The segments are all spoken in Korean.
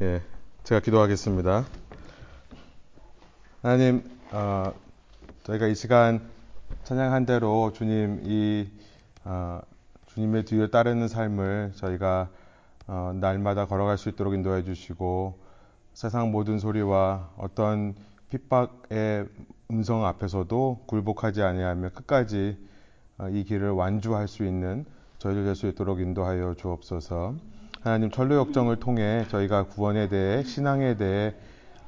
예, 제가 기도하겠습니다. 하나님, 어, 저희가 이 시간 찬양한 대로 주님 이 어, 주님의 뒤를 따르는 삶을 저희가 어, 날마다 걸어갈 수 있도록 인도해 주시고 세상 모든 소리와 어떤 핍박의 음성 앞에서도 굴복하지 아니하며 끝까지 어, 이 길을 완주할 수 있는 저희들 될수 있도록 인도하여 주옵소서. 하나님 전로 역정을 통해 저희가 구원에 대해 신앙에 대해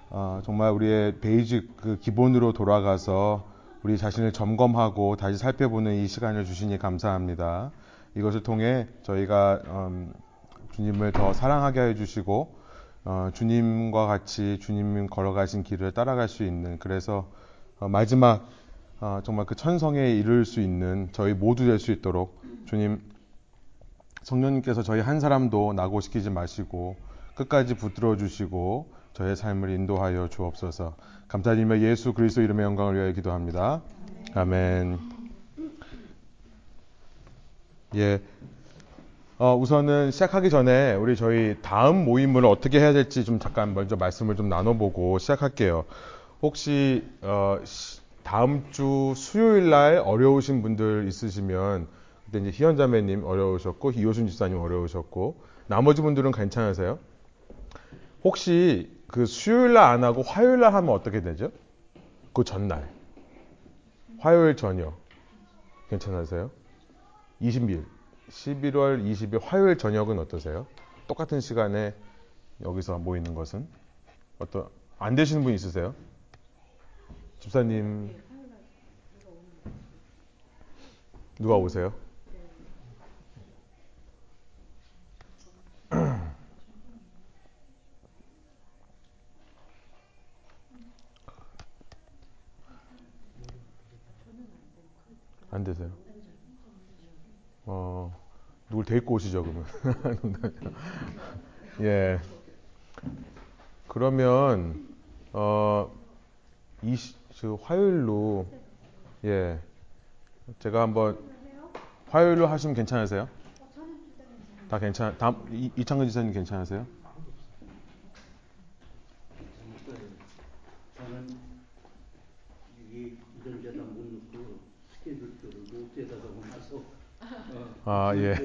어, 정말 우리의 베이직 그 기본으로 돌아가서 우리 자신을 점검하고 다시 살펴보는 이 시간을 주시니 감사합니다. 이것을 통해 저희가 음, 주님을 더 사랑하게 해주시고 어, 주님과 같이 주님 걸어가신 길을 따라갈 수 있는 그래서 어, 마지막 어, 정말 그 천성에 이를 수 있는 저희 모두 될 수 있도록 주님 성령님께서 저희 한 사람도 낙오시키지 마시고 끝까지 붙들어 주시고 저의 삶을 인도하여 주옵소서. 감사드리며 예수 그리스도 이름의 영광을 위하여 기도합니다. 아멘. 예. 어, 우선은 시작하기 전에 우리 저희 다음 모임을 어떻게 해야 될지 좀 잠깐 먼저 말씀을 좀 나눠보고 시작할게요. 혹시 어, 다음 주 수요일 날 어려우신 분들 있으시면 그때 이제 희연 자매님 어려우셨고 이호순 집사님 어려우셨고 나머지 분들은 괜찮으세요? 혹시 그 수요일 날 안 하고 화요일 날 하면 어떻게 되죠? 그 전날 화요일 저녁 괜찮으세요? 20일 11월 20일 화요일 저녁은 어떠세요? 똑같은 시간에 여기서 모이는 것은 어떤 안 되시는 분 있으세요? 집사님 누가 오세요? 안 되세요? 어, 누굴 데리고 오시죠, 그러면. 예. 그러면, 어, 이, 그 화요일로, 예. 제가 한번, 화요일로 하시면 괜찮으세요? 다 괜찮, 다, 이, 이창근 지사님 괜찮으세요? 저는 이게 이런데다 못 넣고 스케줄표를 노트에다 적어놔서 아, 예.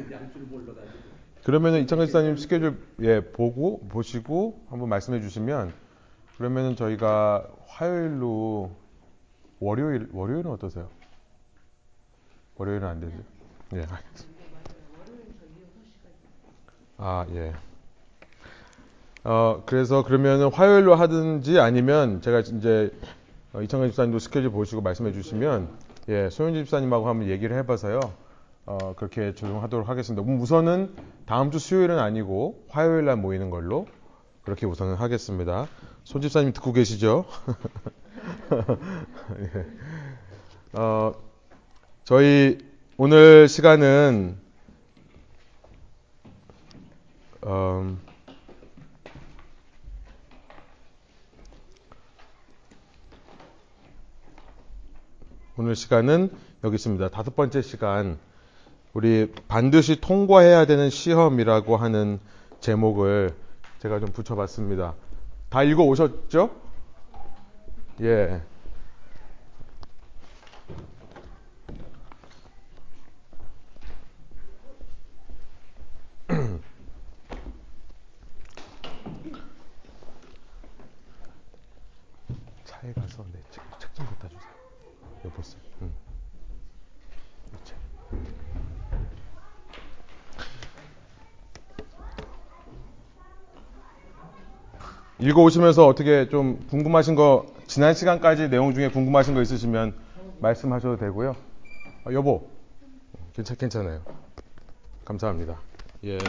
몰라가지고 그러면은 이창근 지사님 스케줄, 예, 보고, 보시고, 한번 말씀해 주시면, 그러면은 저희가 화요일로, 월요일, 월요일은 어떠세요? 월요일은 안 되죠? 예. 아, 예. 어, 그래서 그러면은 화요일로 하든지 아니면 제가 이제 어, 이창근 집사님도 스케줄 보시고 말씀해 주시면 예, 소윤지 집사님하고 한번 얘기를 해 봐서요. 어, 그렇게 조정하도록 하겠습니다. 음, 우선은 다음 주 수요일은 아니고 화요일 날 모이는 걸로 그렇게 우선은 하겠습니다. 손 집사님 듣고 계시죠? 예. 어, 저희 오늘 시간은 음, 오늘 시간은 여기 있습니다. 다섯 번째 시간 우리 반드시 통과해야 되는 시험이라고 하는 제목을 제가 좀 붙여봤습니다. 다 읽어 오셨죠? 예. 차에 가서 내 책 좀 갖다 주세요. 여보 쌤. 응. 이 책. 읽어 오시면서 어떻게 좀 궁금하신 거 지난 시간까지 내용 중에 궁금하신 거 있으시면 말씀하셔도 되고요. 아, 여보, 괜찮 괜찮아요. 감사합니다. 예,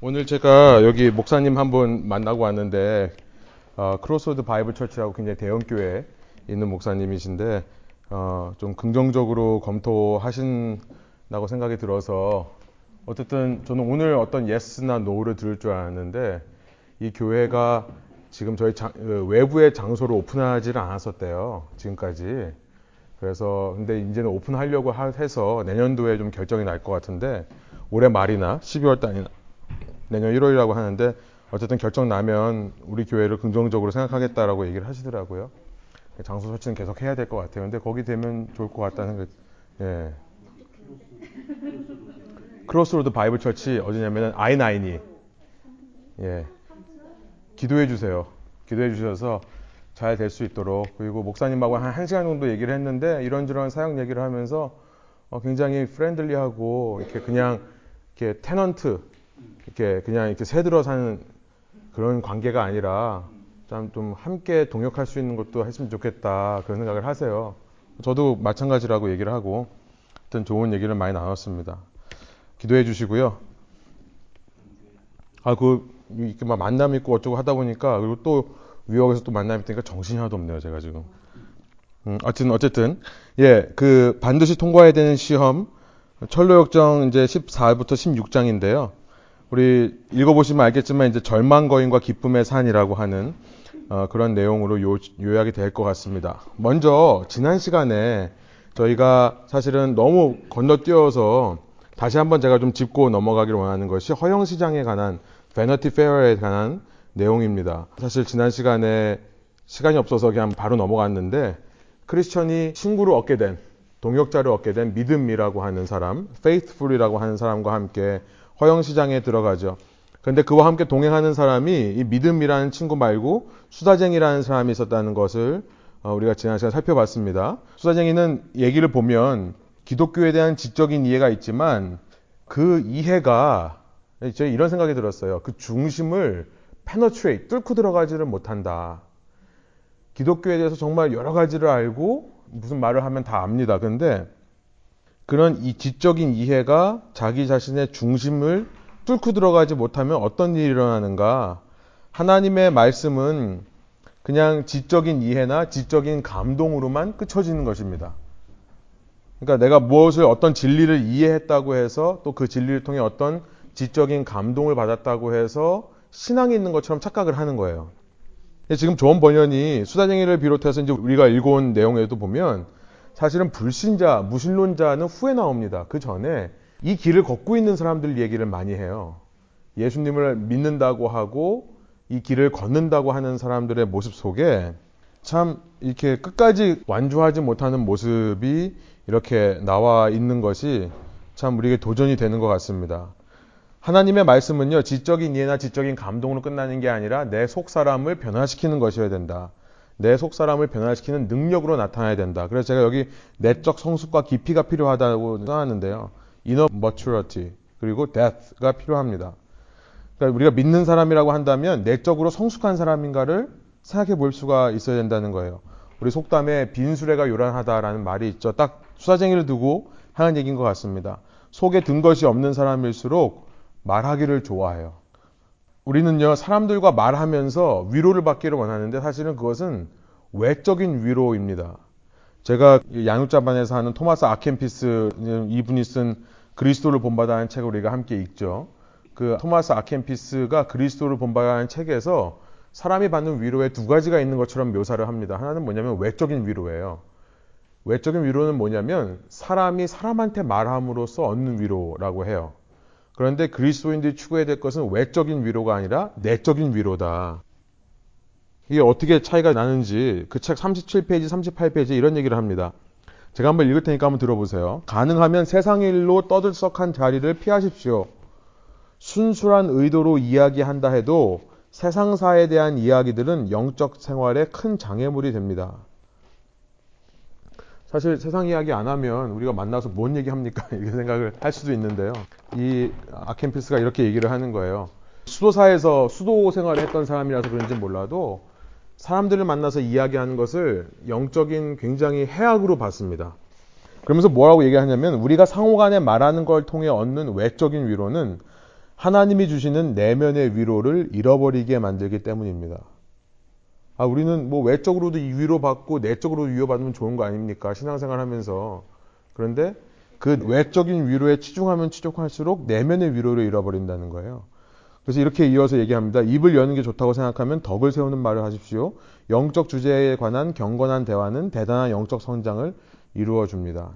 오늘 제가 여기 목사님 한 분 만나고 왔는데 어, Crossroads Bible Church라고 굉장히 대형 교회에 있는 목사님이신데 어, 좀 긍정적으로 검토하신다고 생각이 들어서 어쨌든 저는 오늘 어떤 yes나 no를 들을 줄 알았는데 이 교회가 지금 저희 장, 그 외부의 장소를 오픈하지를 않았었대요. 지금까지. 그래서 근데 이제는 오픈하려고 해서 내년도에 좀 결정이 날 것 같은데 올해 말이나 12월 달이나 내년 1월이라고 하는데 어쨌든 결정 나면 우리 교회를 긍정적으로 생각하겠다라고 얘기를 하시더라고요. 장소 설치는 계속 해야 될 것 같아요. 근데 거기 되면 좋을 것 같다는 거, 예. Crossroads Bible Church 어디냐면은 I9이 예. 기도해 주세요. 기도해 주셔서 잘 될 수 있도록 그리고 목사님하고 한 1시간 정도 얘기를 했는데 이런저런 사역 얘기를 하면서 어, 굉장히 friendly하고 이렇게 그냥 이렇게 tenant 이렇게 그냥 이렇게 세들어 사는 그런 관계가 아니라 참 좀 함께 동역할 수 있는 것도 했으면 좋겠다 그런 생각을 하세요. 저도 마찬가지라고 얘기를 하고 하여튼 좋은 얘기를 많이 나눴습니다. 기도해 주시고요. 아, 그, 이렇게 막 만남 있고 어쩌고 하다 보니까, 그리고 또 뉴욕에서 또 만남 있으니까 정신이 하나도 없네요, 제가 지금. 음, 어쨌든, 어쨌든, 예, 그 반드시 통과해야 되는 시험, 철로역정 이제 14부터 16장인데요. 우리 읽어보시면 알겠지만 이제 절망 거인과 기쁨의 산이라고 하는 어, 그런 내용으로 요, 요약이 될 것 같습니다. 먼저 지난 시간에 저희가 사실은 너무 건너뛰어서 다시 한번 제가 좀 짚고 넘어가기를 원하는 것이 허영 시장에 관한 베너티 페어에 관한 내용입니다. 사실 지난 시간에 시간이 없어서 그냥 바로 넘어갔는데 크리스천이 친구를 얻게 된 동역자를 얻게 된 믿음이라고 하는 사람, faithful이라고 하는 사람과 함께 허영 시장에 들어가죠. 그런데 그와 함께 동행하는 사람이 이 믿음이라는 친구 말고 수다쟁이라는 사람이 있었다는 것을 어, 우리가 지난 시간 살펴봤습니다. 수다쟁이는 얘기를 보면 기독교에 대한 지적인 이해가 있지만 그 이해가 저희 이런 생각이 들었어요. 그 중심을 페너트레이 뚫고 들어가지를 못한다. 기독교에 대해서 정말 여러 가지를 알고 무슨 말을 하면 다 압니다. 그런데 그런 이 지적인 이해가 자기 자신의 중심을 뚫고 들어가지 못하면 어떤 일이 일어나는가? 하나님의 말씀은 그냥 지적인 이해나 지적인 감동으로만 끝쳐지는 것입니다. 그러니까 내가 무엇을 어떤 진리를 이해했다고 해서 또 그 진리를 통해 어떤 지적인 감동을 받았다고 해서 신앙이 있는 것처럼 착각을 하는 거예요. 지금 존 번연이 수다쟁이를 비롯해서 이제 우리가 읽어온 내용에도 보면 사실은 불신자, 무신론자는 후에 나옵니다. 그 전에 이 길을 걷고 있는 사람들 얘기를 많이 해요. 예수님을 믿는다고 하고 이 길을 걷는다고 하는 사람들의 모습 속에 참 이렇게 끝까지 완주하지 못하는 모습이 이렇게 나와 있는 것이 참 우리에게 도전이 되는 것 같습니다. 하나님의 말씀은요, 지적인 이해나 지적인 감동으로 끝나는 게 아니라 내 속 사람을 변화시키는 것이어야 된다. 내 속 사람을 변화시키는 능력으로 나타나야 된다. 그래서 제가 여기 내적 성숙과 깊이가 필요하다고 써놨는데요. inner maturity 그리고 death가 필요합니다. 그러니까 우리가 믿는 사람이라고 한다면 내적으로 성숙한 사람인가를 생각해 볼 수가 있어야 된다는 거예요. 우리 속담에 빈수레가 요란하다라는 말이 있죠. 딱 수사쟁이를 두고 하는 얘기인 것 같습니다. 속에 든 것이 없는 사람일수록 말하기를 좋아해요. 우리는요, 사람들과 말하면서 위로를 받기를 원하는데 사실은 그것은 외적인 위로입니다. 제가 양육자반에서 하는 토마스 아켄피스 이분이 쓴 그리스도를 본받아하는 책을 우리가 함께 읽죠. 그 토마스 아켄피스가 그리스도를 본받아하는 책에서 사람이 받는 위로에 두 가지가 있는 것처럼 묘사를 합니다. 하나는 뭐냐면 외적인 위로예요. 외적인 위로는 뭐냐면 사람이 사람한테 말함으로써 얻는 위로라고 해요. 그런데 그리스도인들이 추구해야 될 것은 외적인 위로가 아니라 내적인 위로다. 이게 어떻게 차이가 나는지 그 책 37페이지, 38페이지 이런 얘기를 합니다. 제가 한번 읽을 테니까 한번 들어보세요. 가능하면 세상 일로 떠들썩한 자리를 피하십시오. 순수한 의도로 이야기한다 해도 세상사에 대한 이야기들은 영적 생활에 큰 장애물이 됩니다. 사실 세상 이야기 안 하면 우리가 만나서 뭔 얘기 합니까? 이렇게 생각을 할 수도 있는데요. 이 아켄피스가 이렇게 얘기를 하는 거예요. 수도사에서 수도 생활을 했던 사람이라서 그런지 몰라도 사람들을 만나서 이야기하는 것을 영적인 굉장히 해악으로 봤습니다. 그러면서 뭐라고 얘기하냐면 우리가 상호간에 말하는 걸 통해 얻는 외적인 위로는 하나님이 주시는 내면의 위로를 잃어버리게 만들기 때문입니다. 아, 우리는 뭐 외적으로도 위로받고 내적으로도 위로받으면 좋은 거 아닙니까? 신앙생활 하면서. 그런데 그 외적인 위로에 치중하면 치중할수록 내면의 위로를 잃어버린다는 거예요. 그래서 이렇게 이어서 얘기합니다. 입을 여는 게 좋다고 생각하면 덕을 세우는 말을 하십시오. 영적 주제에 관한 경건한 대화는 대단한 영적 성장을 이루어 줍니다.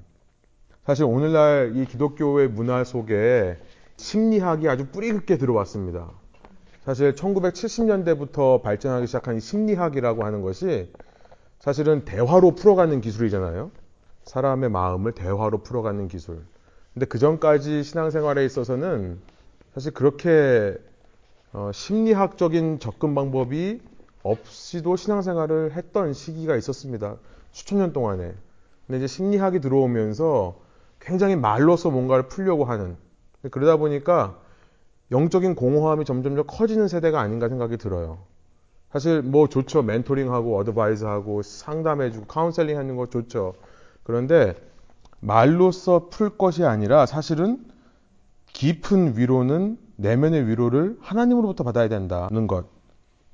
사실 오늘날 이 기독교의 문화 속에 심리학이 아주 뿌리 깊게 들어왔습니다. 사실 1970년대부터 발전하기 시작한 심리학이라고 하는 것이 사실은 대화로 풀어가는 기술이잖아요. 사람의 마음을 대화로 풀어가는 기술. 근데 그 전까지 신앙생활에 있어서는 사실 그렇게 어, 심리학적인 접근 방법이 없이도 신앙생활을 했던 시기가 있었습니다. 수천 년 동안에. 근데 이제 심리학이 들어오면서 굉장히 말로써 뭔가를 풀려고 하는. 그러다 보니까 영적인 공허함이 점점점 커지는 세대가 아닌가 생각이 들어요. 사실 뭐 좋죠. 멘토링하고 어드바이스하고 상담해주고 카운셀링 하는 거 좋죠. 그런데 말로써 풀 것이 아니라 사실은 깊은 위로는 내면의 위로를 하나님으로부터 받아야 된다는 것.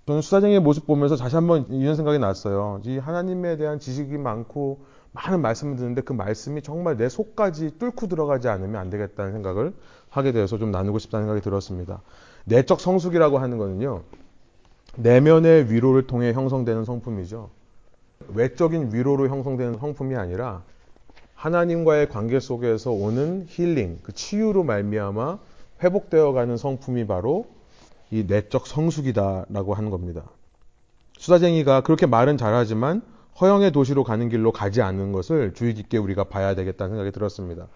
저는 수사쟁이의 모습 보면서 다시 한번 이런 생각이 났어요. 이 하나님에 대한 지식이 많고 많은 말씀을 듣는데 그 말씀이 정말 내 속까지 뚫고 들어가지 않으면 안 되겠다는 생각을 하게 되어서 좀 나누고 싶다는 생각이 들었습니다. 내적 성숙이라고 하는 거는요. 내면의 위로를 통해 형성되는 성품이죠. 외적인 위로로 형성되는 성품이 아니라 하나님과의 관계 속에서 오는 힐링, 그 치유로 말미암아 회복되어가는 성품이 바로 이 내적 성숙이다라고 하는 겁니다. 수다쟁이가 그렇게 말은 잘하지만 허영의 도시로 가는 길로 가지 않는 것을 주의 깊게 우리가 봐야 되겠다는 생각이 들었습니다.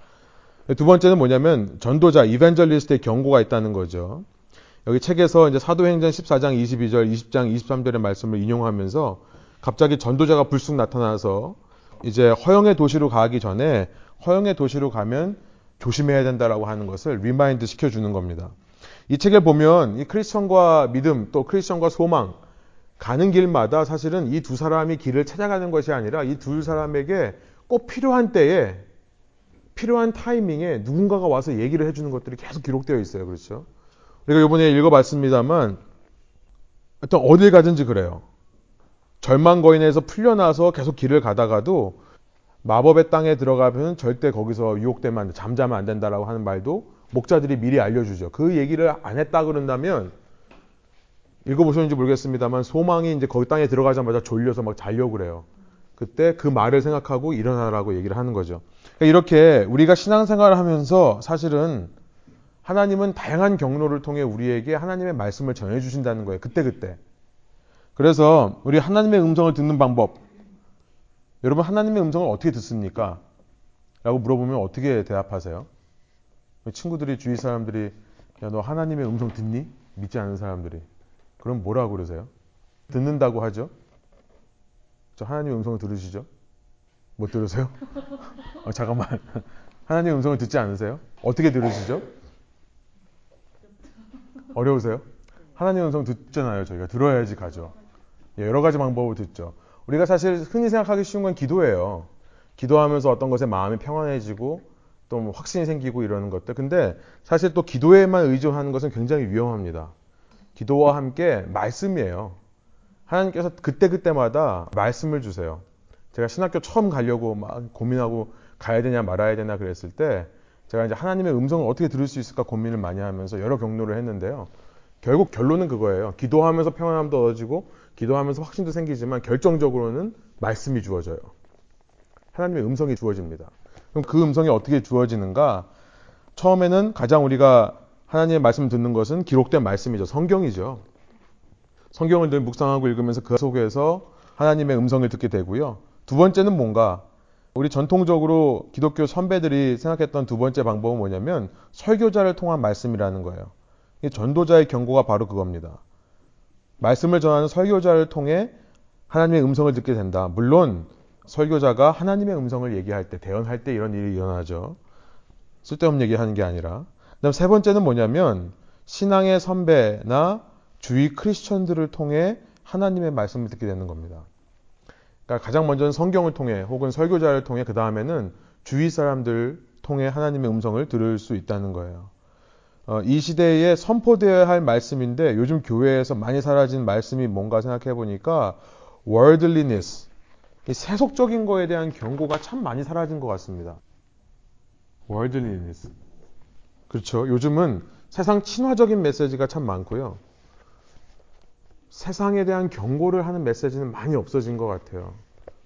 두 번째는 뭐냐면 전도자 이벤젤리스트의 경고가 있다는 거죠. 여기 책에서 이제 사도행전 14장 22절, 20장 23절의 말씀을 인용하면서 갑자기 전도자가 불쑥 나타나서 이제 허영의 도시로 가기 전에 허영의 도시로 가면 조심해야 된다라고 하는 것을 remind 시켜주는 겁니다. 이 책을 보면 이 크리스천과 믿음 또 크리스천과 소망 가는 길마다 사실은 이 두 사람이 길을 찾아가는 것이 아니라 이 두 사람에게 꼭 필요한 때에 필요한 타이밍에 누군가가 와서 얘기를 해주는 것들이 계속 기록되어 있어요. 그렇죠? 우리가 이번에 읽어봤습니다만 어떤 어딜 가든지 그래요. 절망 거인에서 풀려나서 계속 길을 가다가도 마법의 땅에 들어가면 절대 거기서 유혹되면 잠자면 안 된다라고 하는 말도 목자들이 미리 알려주죠. 그 얘기를 안 했다 그런다면 읽어보셨는지 모르겠습니다만 소망이 이제 거기 땅에 들어가자마자 졸려서 막 자려고 그래요. 그때 그 말을 생각하고 일어나라고 얘기를 하는 거죠. 그러니까 이렇게 우리가 신앙생활을 하면서 사실은 하나님은 다양한 경로를 통해 우리에게 하나님의 말씀을 전해주신다는 거예요. 그때 그때. 그래서 우리 하나님의 음성을 듣는 방법. 여러분 하나님의 음성을 어떻게 듣습니까? 라고 물어보면 어떻게 대답하세요? 친구들이 주위 사람들이 야 너 하나님의 음성 듣니? 믿지 않는 사람들이 그럼 뭐라고 그러세요? 듣는다고 하죠. 저 하나님의 음성을 들으시죠? 못 들으세요? 어, 잠깐만 하나님의 음성을 듣지 않으세요? 어떻게 들으시죠? 어려우세요? 하나님의 음성 듣잖아요. 저희가 들어야지 가죠. 예, 여러 가지 방법을 듣죠. 우리가 사실 흔히 생각하기 쉬운 건 기도예요. 기도하면서 어떤 것에 마음이 평안해지고 또뭐 확신이 생기고 이러는 것들. 근데 사실 또 기도에만 의존하는 것은 굉장히 위험합니다. 기도와 함께 말씀이에요. 하나님께서 그때그때마다 말씀을 주세요. 제가 신학교 처음 가려고 막 고민하고 가야 되냐 말아야 되나 그랬을 때 제가 이제 하나님의 음성을 어떻게 들을 수 있을까 고민을 많이 하면서 여러 경로를 했는데요. 결국 결론은 그거예요. 기도하면서 평안함도 얻어지고 기도하면서 확신도 생기지만 결정적으로는 말씀이 주어져요. 하나님의 음성이 주어집니다. 그럼 그 음성이 어떻게 주어지는가? 처음에는 가장 우리가 하나님의 말씀 을 듣는 것은 기록된 말씀이죠. 성경이죠. 성경을 늘 묵상하고 읽으면서 그 속에서 하나님의 음성을 듣게 되고요. 두 번째는 뭔가? 우리 전통적으로 기독교 선배들이 생각했던 두 번째 방법은 뭐냐면 설교자를 통한 말씀이라는 거예요. 전도자의 경고가 바로 그겁니다. 말씀을 전하는 설교자를 통해 하나님의 음성을 듣게 된다. 물론 설교자가 하나님의 음성을 얘기할 때, 대언할 때 이런 일이 일어나죠. 쓸데없는 얘기하는 게 아니라. 그다음 세 번째는 뭐냐면 신앙의 선배나 주위 크리스천들을 통해 하나님의 말씀을 듣게 되는 겁니다. 그러니까 가장 먼저는 성경을 통해 혹은 설교자를 통해 그 다음에는 주위 사람들 통해 하나님의 음성을 들을 수 있다는 거예요. 어, 이 시대에 선포되어야 할 말씀인데 요즘 교회에서 많이 사라진 말씀이 뭔가 생각해 보니까 worldliness, 세속적인 거에 대한 경고가 참 많이 사라진 것 같습니다. worldliness. 그렇죠. 요즘은 세상 친화적인 메시지가 참 많고요. 세상에 대한 경고를 하는 메시지는 많이 없어진 것 같아요.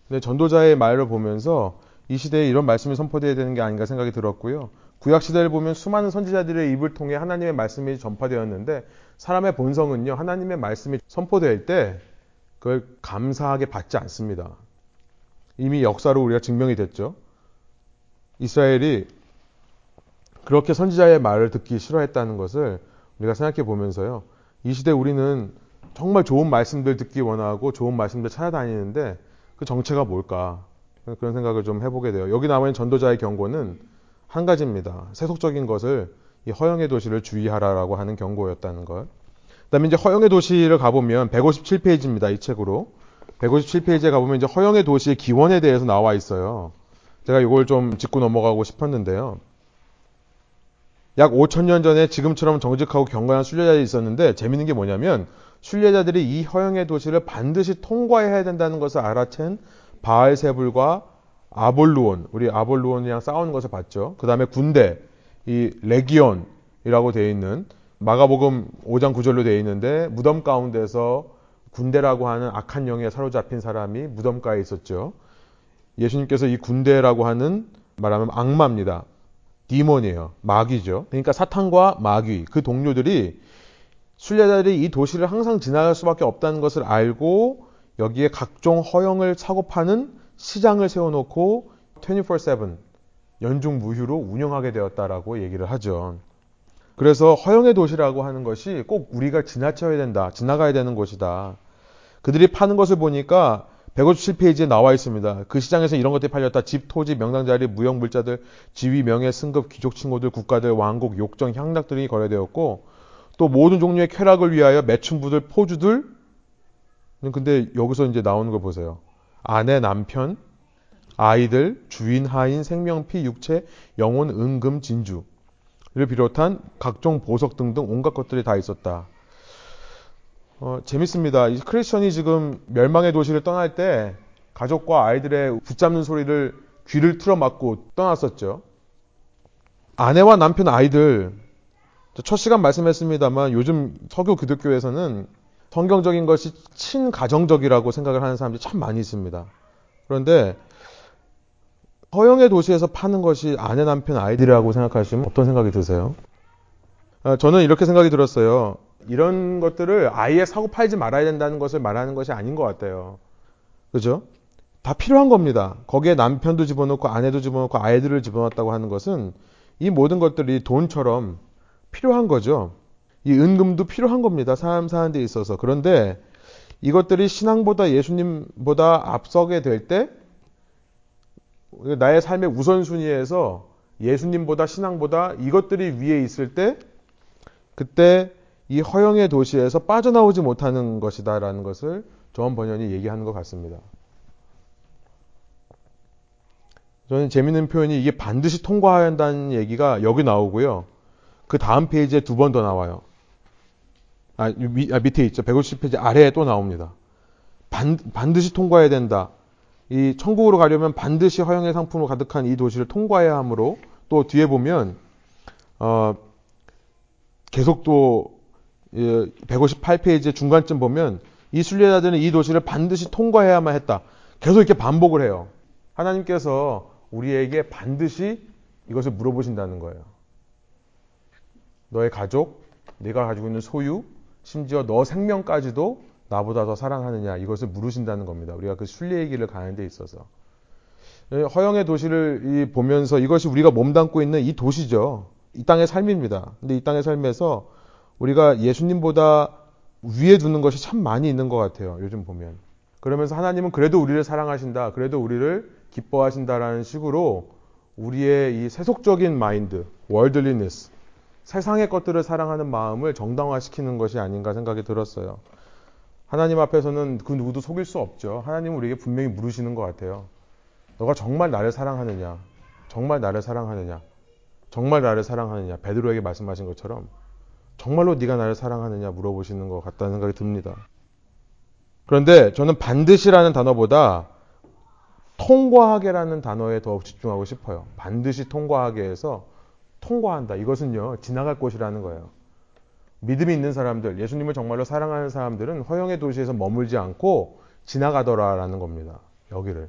근데 전도자의 말을 보면서 이 시대에 이런 말씀이 선포되어야 되는 게 아닌가 생각이 들었고요. 구약 시대를 보면 수많은 선지자들의 입을 통해 하나님의 말씀이 전파되었는데 사람의 본성은요 하나님의 말씀이 선포될 때 그걸 감사하게 받지 않습니다. 이미 역사로 우리가 증명이 됐죠. 이스라엘이 그렇게 선지자의 말을 듣기 싫어했다는 것을 우리가 생각해 보면서요. 이 시대 우리는 정말 좋은 말씀들 듣기 원하고 좋은 말씀들 찾아다니는데 그 정체가 뭘까? 그런 생각을 좀 해보게 돼요. 여기 나와 있는 전도자의 경고는 한 가지입니다. 세속적인 것을 이 허영의 도시를 주의하라라고 하는 경고였다는 것. 그다음에 이제 허영의 도시를 가보면 157페이지입니다. 이 책으로 157페이지에 가보면 이제 허영의 도시의 기원에 대해서 나와 있어요. 제가 이걸 좀 짚고 넘어가고 싶었는데요. 약 5천년 전에 지금처럼 정직하고 경건한 순례자들이 있었는데 재밌는 게 뭐냐면 순례자들이 이 허영의 도시를 반드시 통과해야 된다는 것을 알아챈 바알세불과 아볼루온, 우리 아볼루온이랑 싸우는 것을 봤죠. 그 다음에 군대, 이 레기온이라고 되어 있는 마가복음 5장 9절로 되어 있는데 무덤 가운데서 군대라고 하는 악한 영에 사로잡힌 사람이 무덤가에 있었죠. 예수님께서 이 군대라고 하는 말하면 악마입니다. 디몬이에요. 마귀죠. 그러니까 사탄과 마귀, 그 동료들이 순례자들이 이 도시를 항상 지나갈 수밖에 없다는 것을 알고 여기에 각종 허영을 사고 파는 시장을 세워놓고 24-7 연중 무휴로 운영하게 되었다라고 얘기를 하죠. 그래서 허영의 도시라고 하는 것이 꼭 우리가 지나쳐야 된다, 지나가야 되는 곳이다. 그들이 파는 것을 보니까 157페이지에 나와 있습니다. 그 시장에서 이런 것들이 팔렸다. 집, 토지, 명당자리, 무형 물자들, 지위, 명예, 승급, 귀족 친구들, 국가들, 왕국, 욕정, 향락들이 거래되었고 또 모든 종류의 쾌락을 위하여 매춘부들, 포주들 근데 여기서 이제 나오는 걸 보세요. 아내, 남편, 아이들, 주인, 하인, 생명피, 육체, 영혼, 은금, 진주를 비롯한 각종 보석 등등 온갖 것들이 다 있었다. 어, 재밌습니다. 이 크리스천이 지금 멸망의 도시를 떠날 때 가족과 아이들의 붙잡는 소리를 귀를 틀어막고 떠났었죠. 아내와 남편, 아이들 첫 시간 말씀했습니다만 요즘 석유 기독교에서는 성경적인 것이 친가정적이라고 생각을 하는 사람들이 참 많이 있습니다. 그런데 허영의 도시에서 파는 것이 아내, 남편, 아이들이라고 생각하시면 어떤 생각이 드세요? 아, 저는 이렇게 생각이 들었어요. 이런 것들을 아예 사고 팔지 말아야 된다는 것을 말하는 것이 아닌 것 같아요. 그죠? 다 필요한 겁니다. 거기에 남편도 집어넣고 아내도 집어넣고 아이들을 집어넣었다고 하는 것은 이 모든 것들이 돈처럼 필요한 거죠. 이 은금도 필요한 겁니다. 사람 사는 데 있어서. 그런데 이것들이 신앙보다 예수님보다 앞서게 될 때 나의 삶의 우선순위에서 예수님보다 신앙보다 이것들이 위에 있을 때 그때 이 허영의 도시에서 빠져나오지 못하는 것이다라는 것을 조원 번연이 얘기하는 것 같습니다. 저는 재밌는 표현이 이게 반드시 통과해야 한다는 얘기가 여기 나오고요. 그 다음 페이지에 두 번 더 나와요. 아, 미, 아, 밑에 있죠. 150페이지 아래에 또 나옵니다. 반, 반드시 통과해야 된다. 이 천국으로 가려면 반드시 허영의 상품으로 가득한 이 도시를 통과해야 하므로 또 뒤에 보면 어, 계속 또 158페이지 중간쯤 보면 이 순례자들은 이 도시를 반드시 통과해야만 했다. 계속 이렇게 반복을 해요. 하나님께서 우리에게 반드시 이것을 물어보신다는 거예요. 너의 가족, 네가 가지고 있는 소유, 심지어 너 생명까지도 나보다 더 사랑하느냐 이것을 물으신다는 겁니다. 우리가 그 순례의 길을 가는 데 있어서 허영의 도시를 보면서 이것이 우리가 몸담고 있는 이 도시죠. 이 땅의 삶입니다. 근데 이 땅의 삶에서 우리가 예수님보다 위에 두는 것이 참 많이 있는 것 같아요. 요즘 보면. 그러면서 하나님은 그래도 우리를 사랑하신다. 그래도 우리를 기뻐하신다라는 식으로 우리의 이 세속적인 마인드, 월들리니스, 세상의 것들을 사랑하는 마음을 정당화시키는 것이 아닌가 생각이 들었어요. 하나님 앞에서는 그 누구도 속일 수 없죠. 하나님은 우리에게 분명히 물으시는 것 같아요. 너가 정말 나를 사랑하느냐? 정말 나를 사랑하느냐? 정말 나를 사랑하느냐? 베드로에게 말씀하신 것처럼 정말로 네가 나를 사랑하느냐 물어보시는 것 같다는 생각이 듭니다. 그런데 저는 반드시라는 단어보다 통과하게라는 단어에 더 집중하고 싶어요. 반드시 통과하게 해서 통과한다. 이것은요, 지나갈 곳이라는 거예요. 믿음이 있는 사람들, 예수님을 정말로 사랑하는 사람들은 허영의 도시에서 머물지 않고 지나가더라라는 겁니다. 여기를.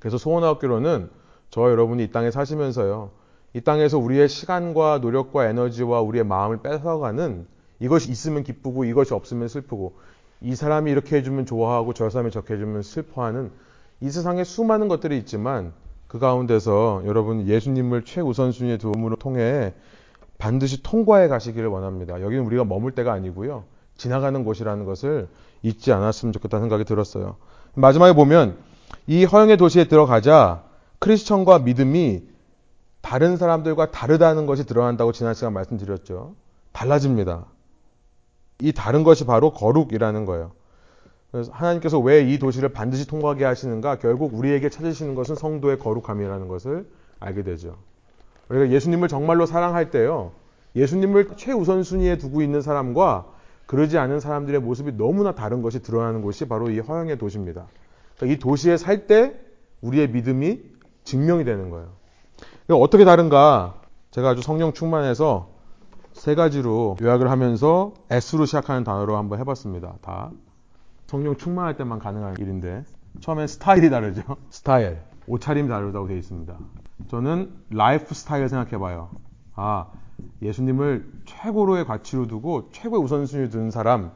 그래서 소원학교로는 저와 여러분이 이 땅에 사시면서요, 이 땅에서 우리의 시간과 노력과 에너지와 우리의 마음을 뺏어가는 이것이 있으면 기쁘고 이것이 없으면 슬프고 이 사람이 이렇게 해주면 좋아하고 저 사람이 저렇게 해주면 슬퍼하는 이 세상에 수많은 것들이 있지만 그 가운데서 여러분 예수님을 최우선순위의 도움으로 통해 반드시 통과해 가시기를 원합니다. 여기는 우리가 머물 때가 아니고요. 지나가는 곳이라는 것을 잊지 않았으면 좋겠다는 생각이 들었어요. 마지막에 보면 이 허영의 도시에 들어가자 크리스천과 믿음이 다른 사람들과 다르다는 것이 드러난다고 지난 시간 말씀드렸죠. 달라집니다. 이 다른 것이 바로 거룩이라는 거예요. 그래서 하나님께서 왜 이 도시를 반드시 통과하게 하시는가? 결국 우리에게 찾으시는 것은 성도의 거룩함이라는 것을 알게 되죠. 우리가 예수님을 정말로 사랑할 때요. 예수님을 최우선순위에 두고 있는 사람과 그러지 않은 사람들의 모습이 너무나 다른 것이 드러나는 곳이 바로 이 허영의 도시입니다. 그러니까 이 도시에 살 때 우리의 믿음이 증명이 되는 거예요. 어떻게 다른가? 제가 아주 성령 충만해서 세 가지로 요약을 하면서 S로 시작하는 단어로 한번 해봤습니다. 다. 성령 충만할 때만 가능한 일인데 처음엔 스타일이 다르죠. 스타일. 옷차림이 다르다고 되어 있습니다. 저는 라이프 스타일 생각해봐요. 아, 예수님을 최고로의 가치로 두고 최고의 우선순위에 두는 사람,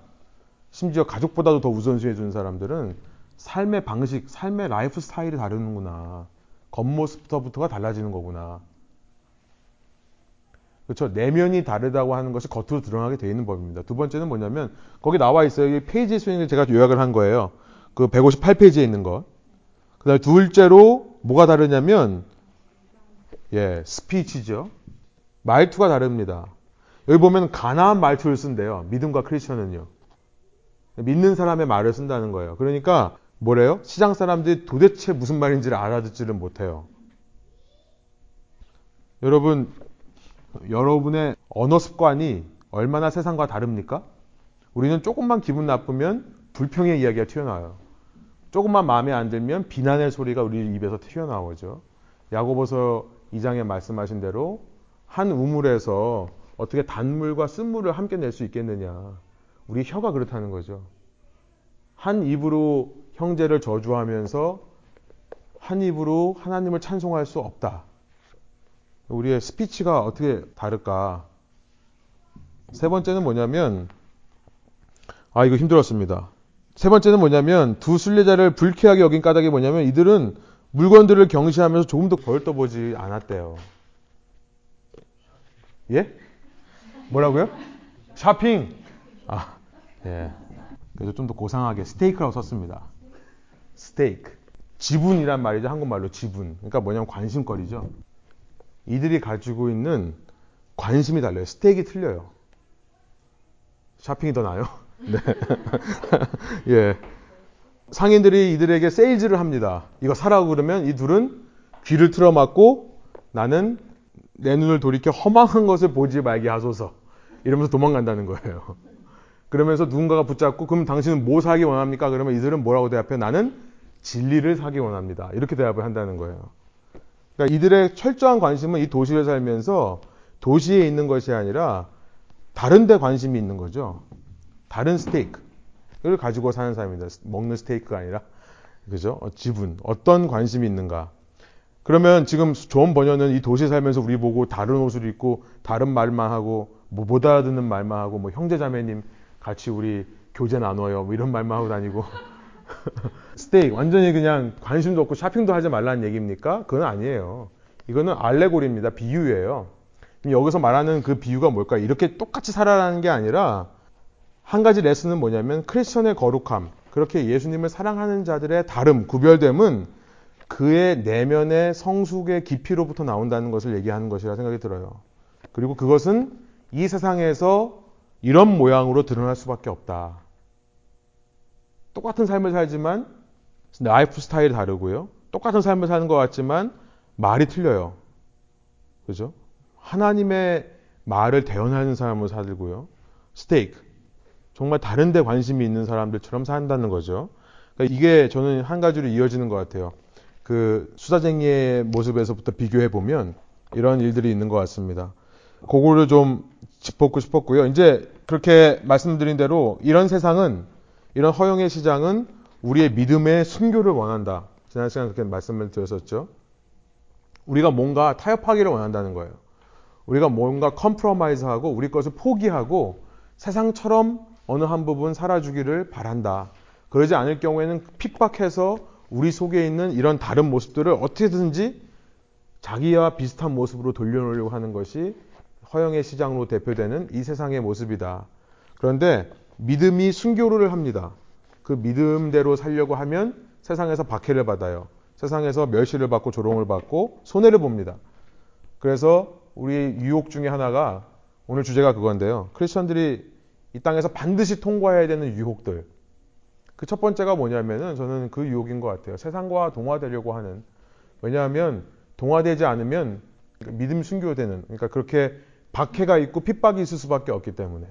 심지어 가족보다도 더 우선순위에 두는 사람들은 삶의 방식, 삶의 라이프 스타일이 다르는구나. 겉모습부터가 달라지는 거구나. 그렇죠. 내면이 다르다고 하는 것이 겉으로 드러나게 되어 있는 법입니다. 두 번째는 뭐냐면 거기 나와 있어요. 이 페이지 수행을 제가 요약을 한 거예요. 그 158페이지에 있는 것. 그다음에 둘째로 뭐가 다르냐면 예, 스피치죠. 말투가 다릅니다. 여기 보면 가나안 말투를 쓴대요. 믿음과 크리스천은요. 믿는 사람의 말을 쓴다는 거예요. 그러니까 뭐래요? 시장 사람들이 도대체 무슨 말인지를 알아듣지를 못해요. 여러분, 여러분의 언어 습관이 얼마나 세상과 다릅니까? 우리는 조금만 기분 나쁘면 불평의 이야기가 튀어나와요. 조금만 마음에 안 들면 비난의 소리가 우리 입에서 튀어나오죠. 야고보서 2장에 말씀하신 대로 한 우물에서 어떻게 단물과 쓴물을 함께 낼 수 있겠느냐. 우리 혀가 그렇다는 거죠. 한 입으로 형제를 저주하면서 한 입으로 하나님을 찬송할 수 없다. 우리의 스피치가 어떻게 다를까? 세 번째는 뭐냐면, 아, 이거 힘들었습니다. 세 번째는 뭐냐면, 두 순례자를 불쾌하게 여긴 까닭이 뭐냐면, 이들은 물건들을 경시하면서 조금 더 벌떠보지 않았대요. 예? 뭐라고요? 쇼핑! 아, 예. 그래서 좀 더 고상하게 스테이크라고 썼습니다. 스테이크. 지분이란 말이죠. 한국말로 지분. 그러니까 뭐냐면 관심거리죠. 이들이 가지고 있는 관심이 달라요. 스테이크 틀려요. 쇼핑이 더 나아요? 네. 예. 상인들이 이들에게 세일즈를 합니다. 이거 사라고 그러면 이 둘은 귀를 틀어막고 나는 내 눈을 돌이켜 허망한 것을 보지 말게 하소서. 이러면서 도망간다는 거예요. 그러면서 누군가가 붙잡고 그럼 당신은 뭐 사기 원합니까? 그러면 이들은 뭐라고 대답해? 나는 진리를 사기 원합니다. 이렇게 대답을 한다는 거예요. 그러니까 이들의 철저한 관심은 이 도시를 살면서 도시에 있는 것이 아니라 다른 데 관심이 있는 거죠. 다른 stake를 가지고 사는 사람입니다. 먹는 스테이크가 아니라. 그죠? 어, 지분. 어떤 관심이 있는가. 그러면 지금 존 번연은 이 도시에 살면서 우리 보고 다른 옷을 입고 다른 말만 하고 뭐 못 알아듣는 말만 하고 뭐 형제자매님 같이 우리 교제 나눠요. 뭐 이런 말만 하고 다니고 스테이크 완전히 그냥 관심도 없고 쇼핑도 하지 말라는 얘기입니까? 그건 아니에요. 이거는 알레고리입니다. 비유예요. 여기서 말하는 그 비유가 뭘까? 이렇게 똑같이 살아라는 게 아니라 한 가지 레슨은 뭐냐면 크리스천의 거룩함, 그렇게 예수님을 사랑하는 자들의 다름, 구별됨은 그의 내면의 성숙의 깊이로부터 나온다는 것을 얘기하는 것이라 생각이 들어요. 그리고 그것은 이 세상에서 이런 모양으로 드러날 수밖에 없다. 똑같은 삶을 살지만 라이프 스타일이 다르고요. 똑같은 삶을 사는 것 같지만 말이 틀려요. 그죠? 하나님의 말을 대언하는 사람으로 살고요. stake. 정말 다른 데 관심이 있는 사람들처럼 산다는 거죠. 그러니까 이게 저는 한 가지로 이어지는 것 같아요. 그 수다쟁이의 모습에서부터 비교해 보면 이런 일들이 있는 것 같습니다. 그거를 좀 짚고 싶었고요. 이제 그렇게 말씀드린 대로 이런 세상은 이런 허영의 시장은 우리의 믿음의 순교를 원한다. 지난 시간 그렇게 말씀을 드렸었죠. 우리가 뭔가 타협하기를 원한다는 거예요. 우리가 뭔가 컴프로마이즈하고 우리 것을 포기하고 세상처럼 어느 한 부분 살아주기를 바란다. 그러지 않을 경우에는 핍박해서 우리 속에 있는 이런 다른 모습들을 어떻게든지 자기와 비슷한 모습으로 돌려놓으려고 하는 것이 허영의 시장으로 대표되는 이 세상의 모습이다. 그런데 믿음이 순교를 합니다. 그 믿음대로 살려고 하면 세상에서 박해를 받아요. 세상에서 멸시를 받고 조롱을 받고 손해를 봅니다. 그래서 우리 유혹 중에 하나가 오늘 주제가 그건데요. 크리스천들이 이 땅에서 반드시 통과해야 되는 유혹들. 그 첫 번째가 뭐냐면은 저는 그 유혹인 것 같아요. 세상과 동화되려고 하는. 왜냐하면 동화되지 않으면 믿음 순교되는. 그러니까 그렇게 박해가 있고 핍박이 있을 수밖에 없기 때문에.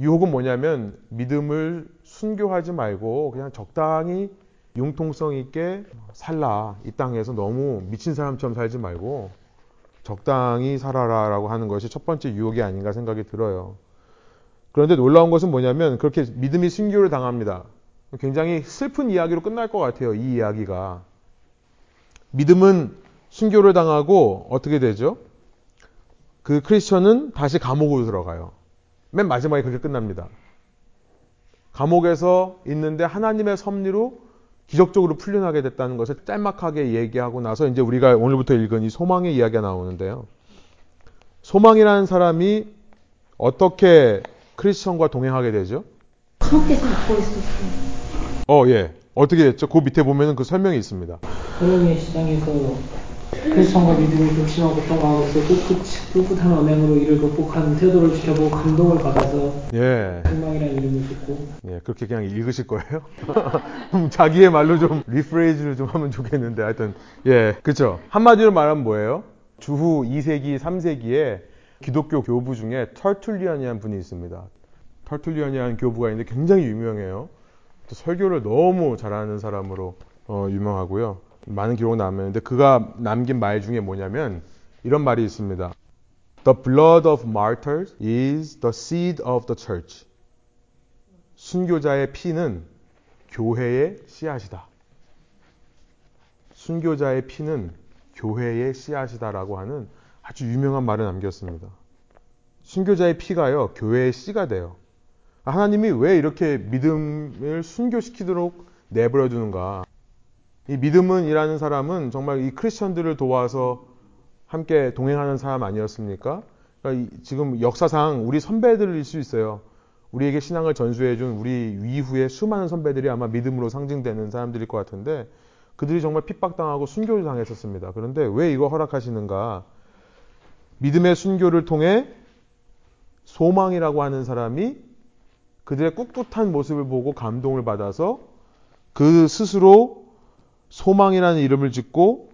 유혹은 뭐냐면 믿음을 순교하지 말고 그냥 적당히 융통성 있게 살라. 이 땅에서 너무 미친 사람처럼 살지 말고 적당히 살아라라고 하는 것이 첫 번째 유혹이 아닌가 생각이 들어요. 그런데 놀라운 것은 뭐냐면 그렇게 믿음이 순교를 당합니다. 굉장히 슬픈 이야기로 끝날 것 같아요. 이 이야기가. 믿음은 순교를 당하고 어떻게 되죠? 그 크리스천은 다시 감옥으로 들어가요. 맨 마지막에 그렇게 끝납니다. 감옥에서 있는데 하나님의 섭리로 기적적으로 풀려나게 됐다는 것을 짤막하게 얘기하고 나서 이제 우리가 오늘부터 읽은 이 소망의 이야기가 나오는데요. 소망이라는 사람이 어떻게 크리스천과 동행하게 되죠? 주께서 갖고 있었어요. 어, 예. 어떻게 됐죠? 그 밑에 보면은 그 설명이 있습니다. 허영의 시장에서 크리스천과 믿음을 동심하고 동하고서 꿋꿋한 언행으로 이를 극복한 태도를 지켜보고 감동을 받아서 예. 소망이라는 이름을 짓고 예, 그렇게 그냥 읽으실 거예요? 음, 자기의 말로 좀 rephrase를 좀 하면 좋겠는데 하여튼 예, 그렇죠. 한마디로 말하면 뭐예요? 주후 2세기, 3세기에 기독교 교부 중에 털툴리안이라는 분이 있습니다. 털툴리안이라는 교부가 있는데 굉장히 유명해요. 또 설교를 너무 잘하는 사람으로 어, 유명하고요. 많은 기록 남았는데 그가 남긴 말 중에 뭐냐면 이런 말이 있습니다. The blood of martyrs is the seed of the church. 순교자의 피는 교회의 씨앗이다. 순교자의 피는 교회의 씨앗이다라고 하는 아주 유명한 말을 남겼습니다. 순교자의 피가요, 교회의 씨가 돼요. 하나님이 왜 이렇게 믿음을 순교시키도록 내버려 두는가? 이 믿음은 이라는 사람은 정말 이 크리스천들을 도와서 함께 동행하는 사람 아니었습니까? 그러니까 지금 역사상 우리 선배들일 수 있어요. 우리에게 신앙을 전수해준 우리 이후에 수많은 선배들이 아마 믿음으로 상징되는 사람들일 것 같은데 그들이 정말 핍박당하고 순교를 당했었습니다. 그런데 왜 이거 허락하시는가? 믿음의 순교를 통해 소망이라고 하는 사람이 그들의 꿋꿋한 모습을 보고 감동을 받아서 그 스스로 소망이라는 이름을 짓고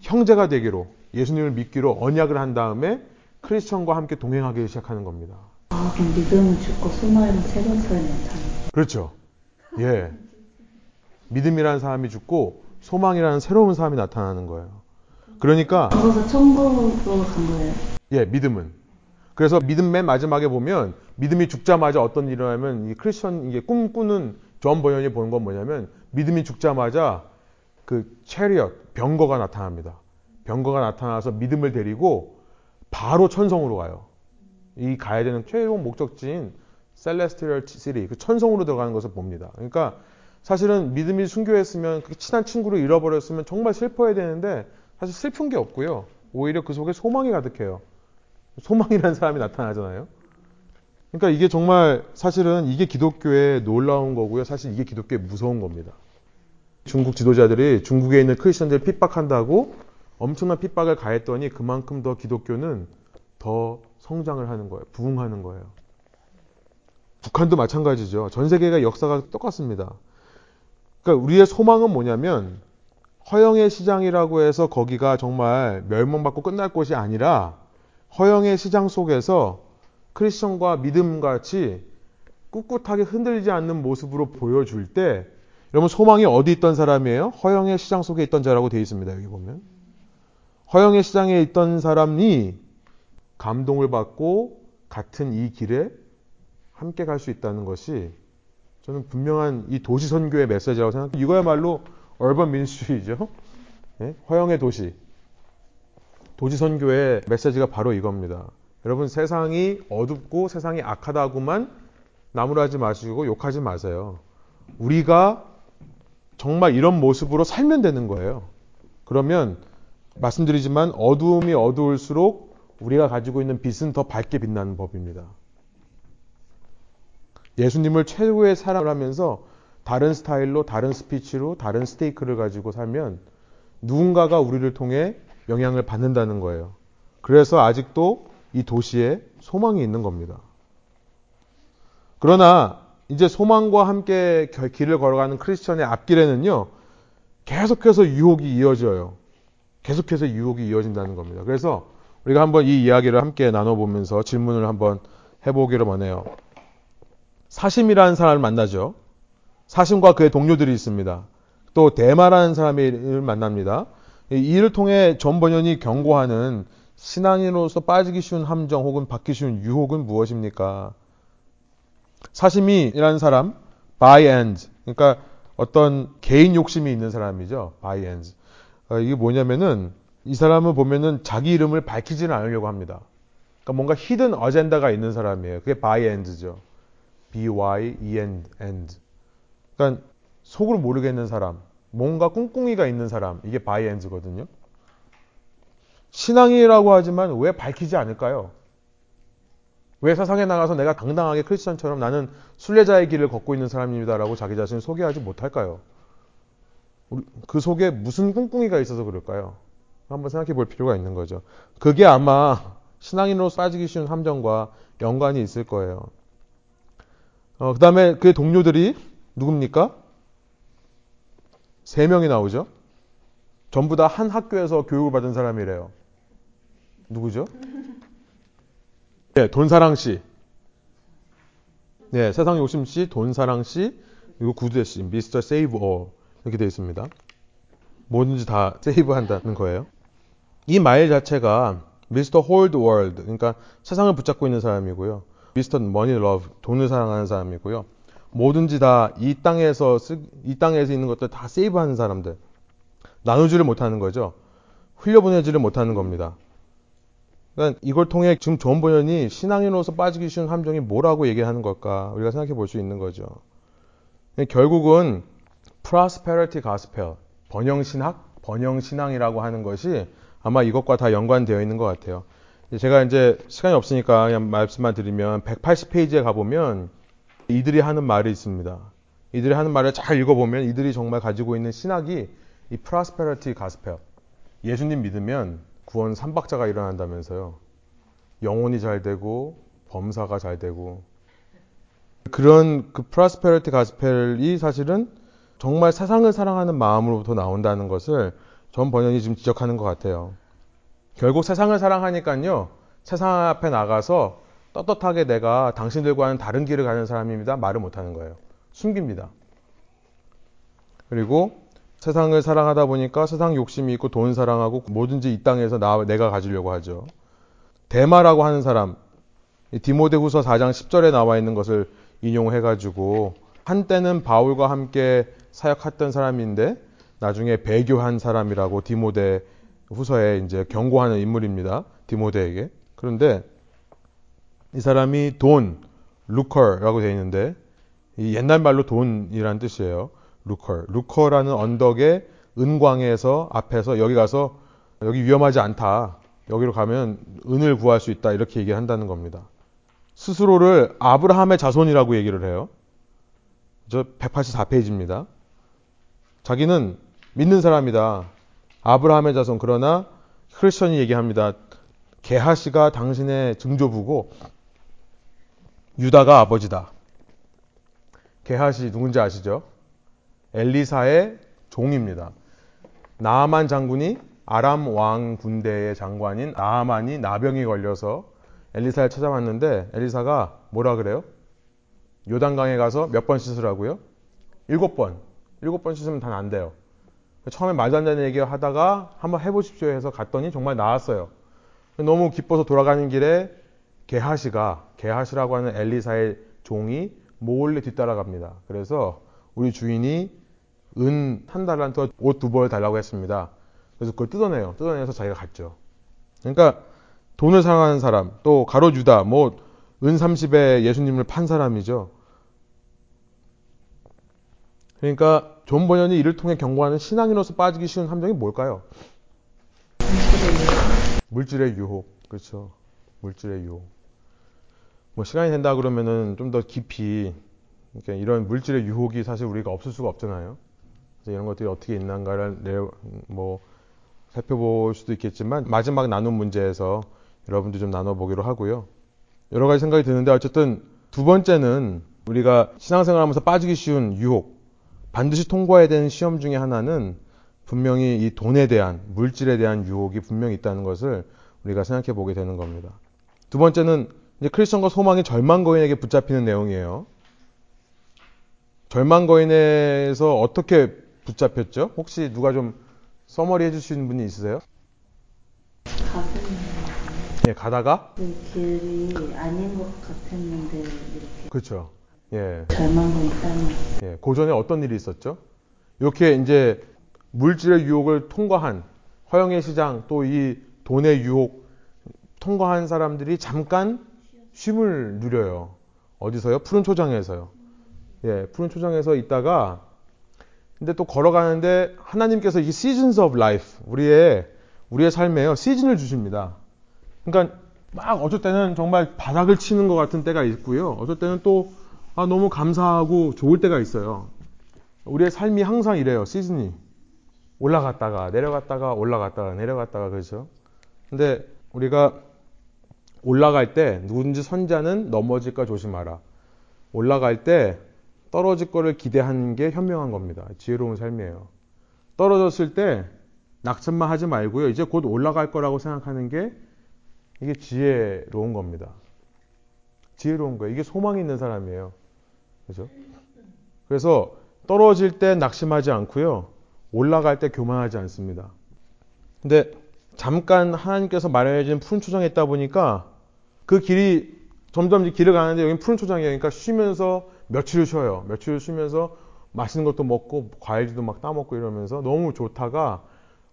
형제가 되기로 예수님을 믿기로 언약을 한 다음에 크리스천과 함께 동행하기 시작하는 겁니다. 아, 그럼 믿음은 죽고 소망이란 새로운 삶이 나타나는 그렇죠. 예. 믿음이라는 사람이 죽고 소망이라는 새로운 사람이 나타나는 거예요. 그러니까 그래서 천국으로 간 거예요. 예, 믿음은. 그래서 믿음 맨 마지막에 보면 믿음이 죽자마자 어떤 일을 하면 이 크리스천 이게 꿈꾸는 존 번연이 보는 건 뭐냐면 믿음이 죽자마자 그 chariot 병거가 나타납니다. 병거가 나타나서 믿음을 데리고 바로 천성으로 가요. 이 가야 되는 최종 목적지인 셀레스티얼 시리 그 천성으로 들어가는 것을 봅니다. 그러니까 사실은 믿음이 순교했으면 그 친한 친구를 잃어버렸으면 정말 슬퍼야 되는데 사실 슬픈 게 없고요. 오히려 그 속에 소망이 가득해요. 소망이라는 사람이 나타나잖아요. 그러니까 이게 정말 사실은 이게 기독교의 놀라운 거고요. 사실 이게 기독교의 무서운 겁니다. 중국 지도자들이 중국에 있는 크리스천들을 핍박한다고 엄청난 핍박을 가했더니 그만큼 더 기독교는 더 성장을 하는 거예요. 부흥하는 거예요. 북한도 마찬가지죠. 전 세계가 역사가 똑같습니다. 그러니까 우리의 소망은 뭐냐면 허영의 시장이라고 해서 거기가 정말 멸망받고 끝날 곳이 아니라 허영의 시장 속에서 크리스천과 믿음 같이 꿋꿋하게 흔들리지 않는 모습으로 보여줄 때 여러분 소망이 어디 있던 사람이에요? 허영의 시장 속에 있던 자라고 되어 있습니다. 여기 보면 허영의 시장에 있던 사람이 감동을 받고 같은 이 길에 함께 갈 수 있다는 것이 저는 분명한 이 도시 선교의 메시지라고 생각합니다. 이거야말로 얼번 민수주의죠. 네? 허영의 도시. 도지선교의 메시지가 바로 이겁니다. 여러분 세상이 어둡고 세상이 악하다고만 나무라지 마시고 욕하지 마세요. 우리가 정말 이런 모습으로 살면 되는 거예요. 그러면 말씀드리지만 어두움이 어두울수록 우리가 가지고 있는 빛은 더 밝게 빛나는 법입니다. 예수님을 최고의 사랑을 하면서 다른 스타일로, 다른 스피치로, 다른 스테이크를 가지고 살면 누군가가 우리를 통해 영향을 받는다는 거예요. 그래서 아직도 이 도시에 소망이 있는 겁니다. 그러나 이제 소망과 함께 길을 걸어가는 크리스천의 앞길에는요, 계속해서 유혹이 이어져요. 계속해서 유혹이 이어진다는 겁니다. 그래서 우리가 한번 이 이야기를 함께 나눠보면서 질문을 한번 해보기를 원해요. 사심이라는 사람을 만나죠. 사심과 그의 동료들이 있습니다. 또 대마라는 사람을 만납니다. 이 일을 통해 전 번연이 경고하는 신앙인으로서 빠지기 쉬운 함정 혹은 받기 쉬운 유혹은 무엇입니까? 사심이라는 사람, by end. 그러니까 어떤 개인 욕심이 있는 사람이죠. by end. 어, 이게 뭐냐면은 이 사람을 보면은 자기 이름을 밝히지는 않으려고 합니다. 그러니까 뭔가 히든 어젠다가 있는 사람이에요. 그게 by end죠. by end. 그러니까 속을 모르겠는 사람, 뭔가 꿍꿍이가 있는 사람, 이게 by end거든요. 신앙이라고 하지만 왜 밝히지 않을까요? 왜 세상에 나가서 내가 당당하게 크리스천처럼 나는 순례자의 길을 걷고 있는 사람입니다라고 자기 자신을 소개하지 못할까요? 그 속에 무슨 꿍꿍이가 있어서 그럴까요? 한번 생각해 볼 필요가 있는 거죠. 그게 아마 신앙인으로 빠지기 쉬운 함정과 연관이 있을 거예요. 어, 그 다음에 그의 동료들이 누굽니까? 세 명이 나오죠. 전부 다 한 학교에서 교육을 받은 사람이래요. 누구죠? 네, 돈사랑 씨. 네, 세상 욕심 씨, 돈사랑 씨, 그리고 구두대 씨, 미스터 세이브 어 이렇게 되어 있습니다. 뭐든지 다 세이브 한다는 거예요. 이 말 자체가 Mr. Hold World, 그러니까 세상을 붙잡고 있는 사람이고요. Mr. Money Love, 돈을 사랑하는 사람이고요. 뭐든지 다 이 땅에서 쓰, 이 땅에서 있는 것들 다 save하는 사람들. 나누지를 못하는 거죠. 흘려보내지를 못하는 겁니다. 그러니까 이걸 통해 지금 존 번연이 신앙인으로서 빠지기 쉬운 함정이 뭐라고 얘기하는 걸까 우리가 생각해 볼 수 있는 거죠. 결국은 prosperity gospel 번영 신학, 번영 신앙이라고 하는 것이 아마 이것과 다 연관되어 있는 것 같아요. 제가 이제 시간이 없으니까 그냥 말씀만 드리면 180페이지에 가보면 이들이 하는 말이 있습니다. 이들이 하는 말을 잘 읽어보면 이들이 정말 가지고 있는 신학이 이 prosperity gospel 예수님 믿으면 구원 삼박자가 일어난다면서요. 영혼이 잘 되고 범사가 잘 되고 그런 그 prosperity gospel이 사실은 정말 세상을 사랑하는 마음으로부터 나온다는 것을 존 번연이 지금 지적하는 것 같아요. 결국 세상을 사랑하니까요. 세상 앞에 나가서 떳떳하게 내가 당신들과는 다른 길을 가는 사람입니다. 말을 못하는 거예요. 숨깁니다. 그리고 세상을 사랑하다 보니까 세상 욕심이 있고 돈 사랑하고 뭐든지 이 땅에서 나, 내가 가지려고 하죠. 대마라고 하는 사람, 디모데 후서 4장 10절에 나와 있는 것을 인용해가지고 한때는 바울과 함께 사역했던 사람인데 나중에 배교한 사람이라고 디모데 후서에 이제 경고하는 인물입니다. 디모데에게. 그런데 이 사람이 돈, 루커라고 되어 있는데 옛날 말로 돈이란 뜻이에요. 루커. 루커라는 언덕의 은광에서 앞에서 여기 가서 여기 위험하지 않다. 여기로 가면 은을 구할 수 있다. 이렇게 얘기를 한다는 겁니다. 스스로를 아브라함의 자손이라고 얘기를 해요. 저 184페이지입니다. 자기는 믿는 사람이다. 아브라함의 자손. 그러나 크리스천이 얘기합니다. 게하시가 당신의 증조부고 유다가 아버지다. 게하시 누군지 아시죠? 엘리사의 종입니다. 나아만 장군이 아람 왕 군대의 장관인 나아만이 나병이 걸려서 엘리사를 찾아왔는데 엘리사가 뭐라 그래요? 요단강에 가서 몇 번 씻으라고요? 일곱 번. 일곱 번 씻으면 다안 돼요. 처음에 말도 안 되는 얘기 하다가 한번 해보십시오 해서 갔더니 정말 나았어요. 너무 기뻐서 돌아가는 길에 게하시가 게하시라고 하는 엘리사의 종이 몰래 뒤따라갑니다. 그래서 우리 주인이 은 한 달란트 옷 두 벌 달라고 했습니다. 그래서 그걸 뜯어내요. 뜯어내서 자기가 갖죠. 그러니까 돈을 사랑하는 사람, 또 가롯 유다, 뭐 은 30에 예수님을 판 사람이죠. 그러니까 존 번연이 이를 통해 경고하는 신앙인으로서 빠지기 쉬운 함정이 뭘까요? 물질의 유혹. 그렇죠. 물질의 유혹. 뭐 시간이 된다 그러면은 좀 더 깊이 이런 물질의 유혹이 사실 우리가 없을 수가 없잖아요. 그래서 이런 것들이 어떻게 있는가를 뭐 살펴볼 수도 있겠지만 마지막 나눈 문제에서 여러분들 좀 나눠보기로 하고요. 여러 가지 생각이 드는데 어쨌든 두 번째는 우리가 신앙생활하면서 빠지기 쉬운 유혹, 반드시 통과해야 되는 시험 중에 하나는 분명히 이 돈에 대한 물질에 대한 유혹이 분명히 있다는 것을 우리가 생각해 보게 되는 겁니다. 두 번째는 이제 크리스천과 소망이 절망 거인에게 붙잡히는 내용이에요. 절망 거인에서 어떻게 붙잡혔죠? 혹시 누가 좀 써머리 해줄 수 있는 분이 있으세요? 예, 가다가 그 길이 아닌 것 같았는데 이렇게 그렇죠. 예, 절망감 때문에 예, 고전에 어떤 일이 있었죠? 이렇게 이제 물질의 유혹을 통과한 허영의 시장 또 이 돈의 유혹 통과한 사람들이 잠깐 쉼을 누려요. 어디서요? 푸른 초장에서요. 예, 푸른 초장에서 있다가 근데 또 걸어가는데 하나님께서 이 seasons of life 우리의 우리의 삶에요 시즌을 주십니다. 그러니까 막 어쩔 때는 정말 바닥을 치는 것 같은 때가 있고요. 어쩔 때는 또 아, 너무 감사하고 좋을 때가 있어요. 우리의 삶이 항상 이래요. 시즌이 올라갔다가 내려갔다가 올라갔다가 내려갔다가 그렇죠. 근데 우리가 올라갈 때 누군지 선자는 넘어질까 조심하라. 올라갈 때 떨어질 거를 기대하는 게 현명한 겁니다. 지혜로운 삶이에요. 떨어졌을 때 낙천만 하지 말고요. 이제 곧 올라갈 거라고 생각하는 게 이게 지혜로운 겁니다. 지혜로운 거예요. 이게 소망이 있는 사람이에요. 그죠? 그래서 떨어질 때 낙심하지 않고요. 올라갈 때 교만하지 않습니다. 근데 잠깐 하나님께서 마련해 준 푸른 초장에 있다 보니까 그 길이 점점 길을 가는데 여기 푸른 초장이에요. 그러니까 쉬면서 며칠을 쉬어요. 며칠을 쉬면서 맛있는 것도 먹고 과일도 막 따먹고 이러면서 너무 좋다가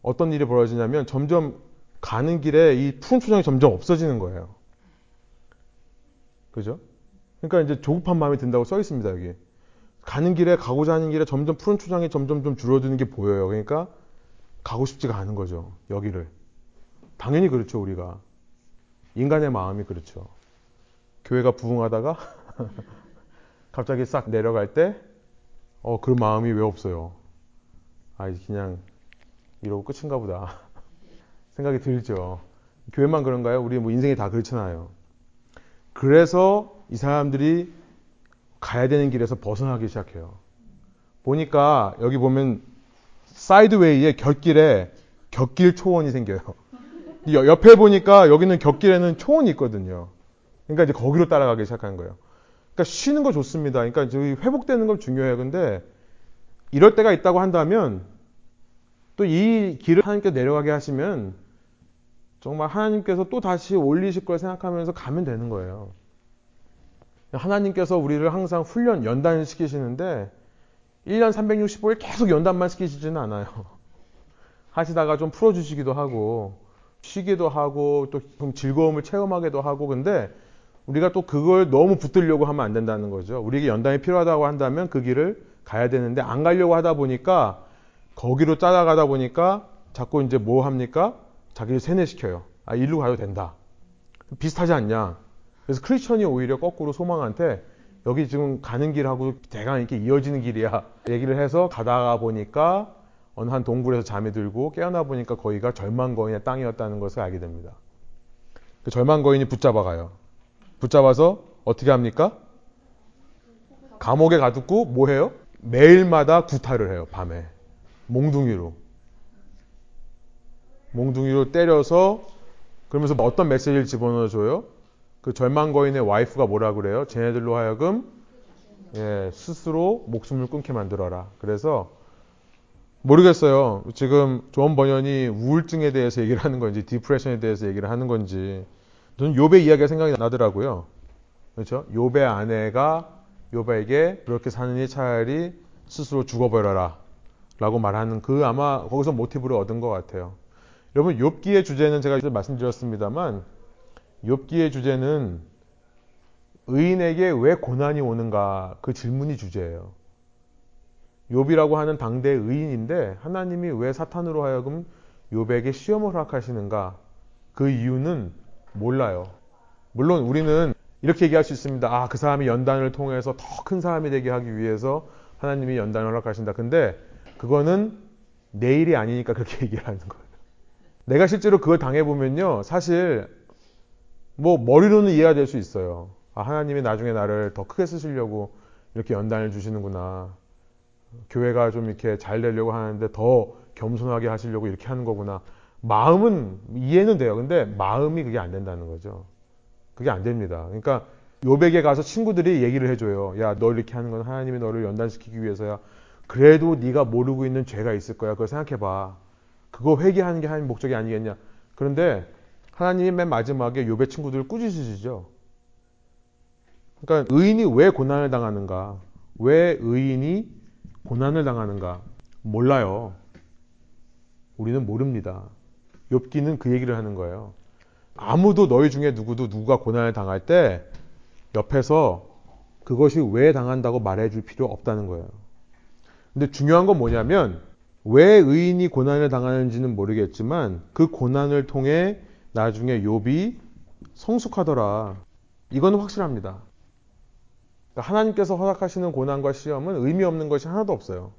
어떤 일이 벌어지냐면 점점 가는 길에 이 푸른 초장이 점점 없어지는 거예요. 그죠? 그러니까 이제 조급한 마음이 든다고 써 있습니다, 여기. 가는 길에 가고자 하는 길에 점점 푸른 초장이 점점 좀 줄어드는 게 보여요. 그러니까 가고 싶지가 않은 거죠. 여기를. 당연히 그렇죠, 우리가. 인간의 마음이 그렇죠. 교회가 부흥하다가 갑자기 싹 내려갈 때 어, 그런 마음이 왜 없어요? 아, 그냥 이러고 끝인가 보다. 생각이 들죠. 교회만 그런가요? 우리 뭐 인생이 다 그렇잖아요. 그래서 이 사람들이 가야 되는 길에서 벗어나기 시작해요. 보니까 여기 보면 사이드웨이에 곁길에 곁길 초원이 생겨요. 옆에 보니까 여기는 곁길에는 초원이 있거든요. 그러니까 이제 거기로 따라가기 시작한 거예요. 그러니까 쉬는 거 좋습니다. 그러니까 회복되는 걸 중요해요. 근데 이럴 때가 있다고 한다면 또 이 길을 하나님께 내려가게 하시면 정말 하나님께서 또 다시 올리실 걸 생각하면서 가면 되는 거예요. 하나님께서 우리를 항상 훈련, 연단을 시키시는데 1년 365일 계속 연단만 시키시지는 않아요. 하시다가 좀 풀어주시기도 하고 쉬기도 하고 또 좀 즐거움을 체험하기도 하고 근데 우리가 또 그걸 너무 붙들려고 하면 안 된다는 거죠. 우리에게 연단이 필요하다고 한다면 그 길을 가야 되는데 안 가려고 하다 보니까 거기로 따라가다 보니까 자꾸 이제 뭐 합니까? 자기를 세뇌시켜요. 아, 일로 가도 된다. 비슷하지 않냐? 그래서 크리스천이 오히려 거꾸로 소망한테 여기 지금 가는 길하고 대강 이렇게 이어지는 길이야. 얘기를 해서 가다가 보니까 어느 한 동굴에서 잠이 들고 깨어나 보니까 거기가 절망 거인의 땅이었다는 것을 알게 됩니다. 그 절망 거인이 붙잡아가요. 붙잡아서 어떻게 합니까? 감옥에 가두고 뭐 해요? 매일마다 구타를 해요. 밤에 몽둥이로 몽둥이로 때려서 그러면서 어떤 메시지를 집어넣어 줘요? 그 절망 거인의 와이프가 뭐라 그래요? 쟤네들로 하여금 예, 스스로 목숨을 끊게 만들어라. 그래서 모르겠어요. 지금 존 번연이 우울증에 대해서 얘기를 하는 건지 depression에 대해서 얘기를 하는 건지 저는 요배 이야기가 생각이 나더라고요. 그렇죠? 요배 아내가 요배에게 그렇게 사느니 차라리 스스로 죽어버려라 라고 말하는 그 아마 거기서 모티브를 얻은 것 같아요. 여러분 욥기의 주제는 제가 말씀드렸습니다만 욥기의 주제는 의인에게 왜 고난이 오는가 그 질문이 주제예요. 욥이라고 하는 당대 의인인데 하나님이 왜 사탄으로 하여금 욥에게 시험을 허락하시는가? 그 이유는 몰라요. 물론 우리는 이렇게 얘기할 수 있습니다. 아, 그 사람이 연단을 통해서 더 큰 사람이 되게 하기 위해서 하나님이 연단을 허락하신다. 근데 그거는 내일이 아니니까 그렇게 얘기하는 거예요. 내가 실제로 그걸 당해보면요. 사실 뭐 머리로는 이해가 될 수 있어요. 아, 하나님이 나중에 나를 더 크게 쓰시려고 이렇게 연단을 주시는구나. 교회가 좀 이렇게 잘 되려고 하는데 더 겸손하게 하시려고 이렇게 하는 거구나. 마음은 이해는 돼요. 근데 마음이 그게 안 된다는 거죠. 그게 안 됩니다. 그러니까 요백에 가서 친구들이 얘기를 해줘요. 야, 너 이렇게 하는 건 하나님이 너를 연단시키기 위해서야. 그래도 네가 모르고 있는 죄가 있을 거야. 그걸 생각해봐. 그거 회개하는 게 하나님 목적이 아니겠냐. 그런데 하나님이 맨 마지막에 요배 친구들을 꾸짖으시죠. 그러니까 의인이 왜 고난을 당하는가? 왜 의인이 고난을 당하는가? 몰라요. 우리는 모릅니다. 욥기는 그 얘기를 하는 거예요. 아무도 너희 중에 누구도 누가 고난을 당할 때 옆에서 그것이 왜 당한다고 말해줄 필요 없다는 거예요. 근데 중요한 건 뭐냐면 왜 의인이 고난을 당하는지는 모르겠지만 그 고난을 통해 나중에 욥이 성숙하더라. 이거는 확실합니다. 그러니까 하나님께서 허락하시는 고난과 시험은 의미 없는 것이 하나도 없어요.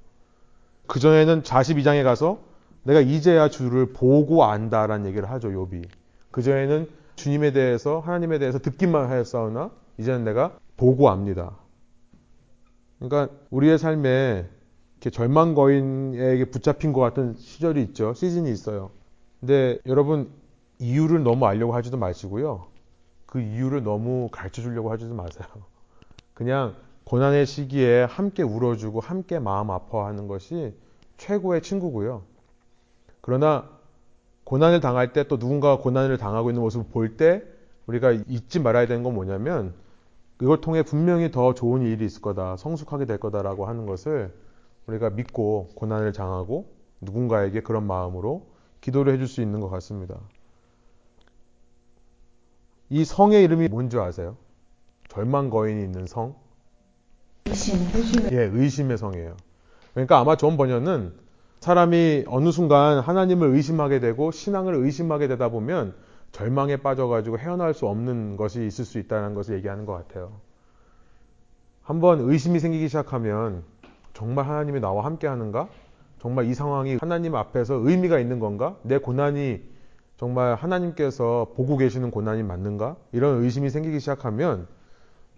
그전에는 42장에 가서 내가 이제야 주를 보고 안다라는 얘기를 하죠, 욥이. 그전에는 주님에 대해서 하나님에 대해서 듣기만 하였사오나 이제는 내가 보고 압니다. 그러니까 우리의 삶에 이렇게 절망 거인에게 붙잡힌 것 같은 시절이 있죠. 시즌이 있어요. 근데 여러분 이유를 너무 알려고 하지도 마시고요. 그 이유를 너무 가르쳐 주려고 하지도 마세요. 그냥 고난의 시기에 함께 울어주고 함께 마음 아파하는 것이 최고의 친구고요. 그러나 고난을 당할 때 또 누군가가 고난을 당하고 있는 모습을 볼 때 우리가 잊지 말아야 되는 건 뭐냐면 이걸 통해 분명히 더 좋은 일이 있을 거다, 성숙하게 될 거다라고 하는 것을 우리가 믿고 고난을 당하고 누군가에게 그런 마음으로 기도를 해줄 수 있는 것 같습니다. 이 성의 이름이 뭔지 아세요? 절망 거인이 있는 성? 의심, 의심. 예, 의심의 성이에요. 그러니까 아마 존 번연은 사람이 어느 순간 하나님을 의심하게 되고 신앙을 의심하게 되다 보면 절망에 빠져가지고 헤어나올 수 없는 것이 있을 수 있다는 것을 얘기하는 것 같아요. 한번 의심이 생기기 시작하면 정말 하나님이 나와 함께 하는가? 정말 이 상황이 하나님 앞에서 의미가 있는 건가? 내 고난이 정말 하나님께서 보고 계시는 고난이 맞는가? 이런 의심이 생기기 시작하면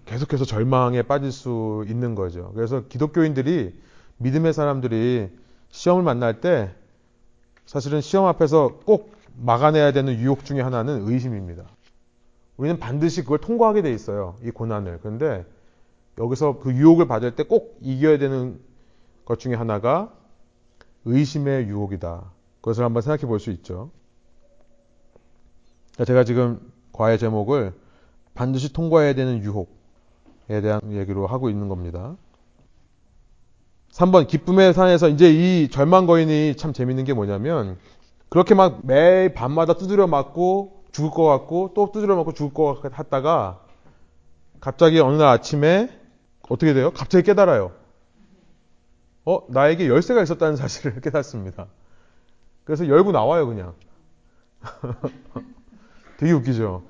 계속해서 절망에 빠질 수 있는 거죠. 그래서 기독교인들이 믿음의 사람들이 시험을 만날 때 사실은 시험 앞에서 꼭 막아내야 되는 유혹 중에 하나는 의심입니다. 우리는 반드시 그걸 통과하게 돼 있어요. 이 고난을. 그런데 여기서 그 유혹을 받을 때 꼭 이겨야 되는 것 중에 하나가 의심의 유혹이다. 그것을 한번 생각해 볼 수 있죠. 제가 지금 과의 제목을 반드시 통과해야 되는 유혹에 대한 얘기로 하고 있는 겁니다. 3번 기쁨의 산에서 이제 이 절망 거인이 참 재밌는 게 뭐냐면 그렇게 막 매일 밤마다 두드려 맞고 죽을 것 같고 또 두드려 맞고 죽을 것 같다가 갑자기 어느 날 아침에 어떻게 돼요? 갑자기 깨달아요. 어, 나에게 열쇠가 있었다는 사실을 깨닫습니다. 그래서 열고 나와요, 그냥. 되게 웃기죠?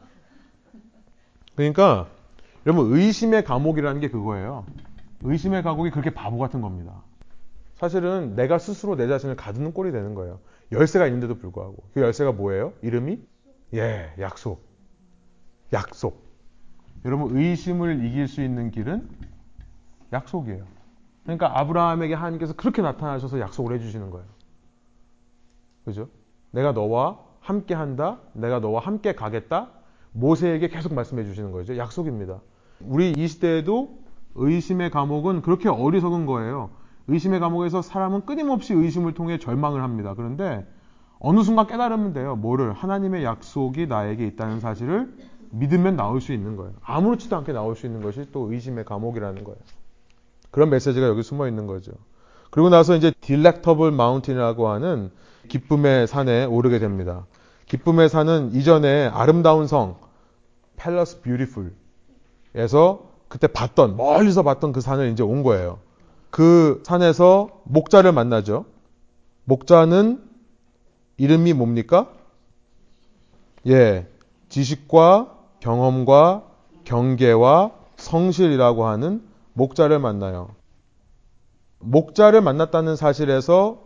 그러니까, 여러분, 의심의 감옥이라는 게 그거예요. 의심의 감옥이 그렇게 바보 같은 겁니다. 사실은 내가 스스로 내 자신을 가두는 꼴이 되는 거예요. 열쇠가 있는데도 불구하고. 그 열쇠가 뭐예요? 이름이? 예, 약속. 약속. 여러분, 의심을 이길 수 있는 길은 약속이에요. 그러니까 아브라함에게 하나님께서 그렇게 나타나셔서 약속을 해주시는 거예요. 그죠? 내가 너와 함께 한다. 내가 너와 함께 가겠다. 모세에게 계속 말씀해 주시는 거죠. 약속입니다. 우리 이 시대에도 의심의 감옥은 그렇게 어리석은 거예요. 의심의 감옥에서 사람은 끊임없이 의심을 통해 절망을 합니다. 그런데 어느 순간 깨달으면 돼요. 뭐를? 하나님의 약속이 나에게 있다는 사실을 믿으면 나올 수 있는 거예요. 아무렇지도 않게 나올 수 있는 것이 또 의심의 감옥이라는 거예요. 그런 메시지가 여기 숨어 있는 거죠. 그리고 나서 이제 딜렉터블 마운틴이라고 하는 기쁨의 산에 오르게 됩니다. 기쁨의 산은 이전에 아름다운 성 팰러스 뷰티풀에서 그때 봤던 멀리서 봤던 그 산을 이제 온 거예요. 그 산에서 목자를 만나죠. 목자는 이름이 뭡니까? 예, 지식과 경험과 경계와 성실이라고 하는 목자를 만나요. 목자를 만났다는 사실에서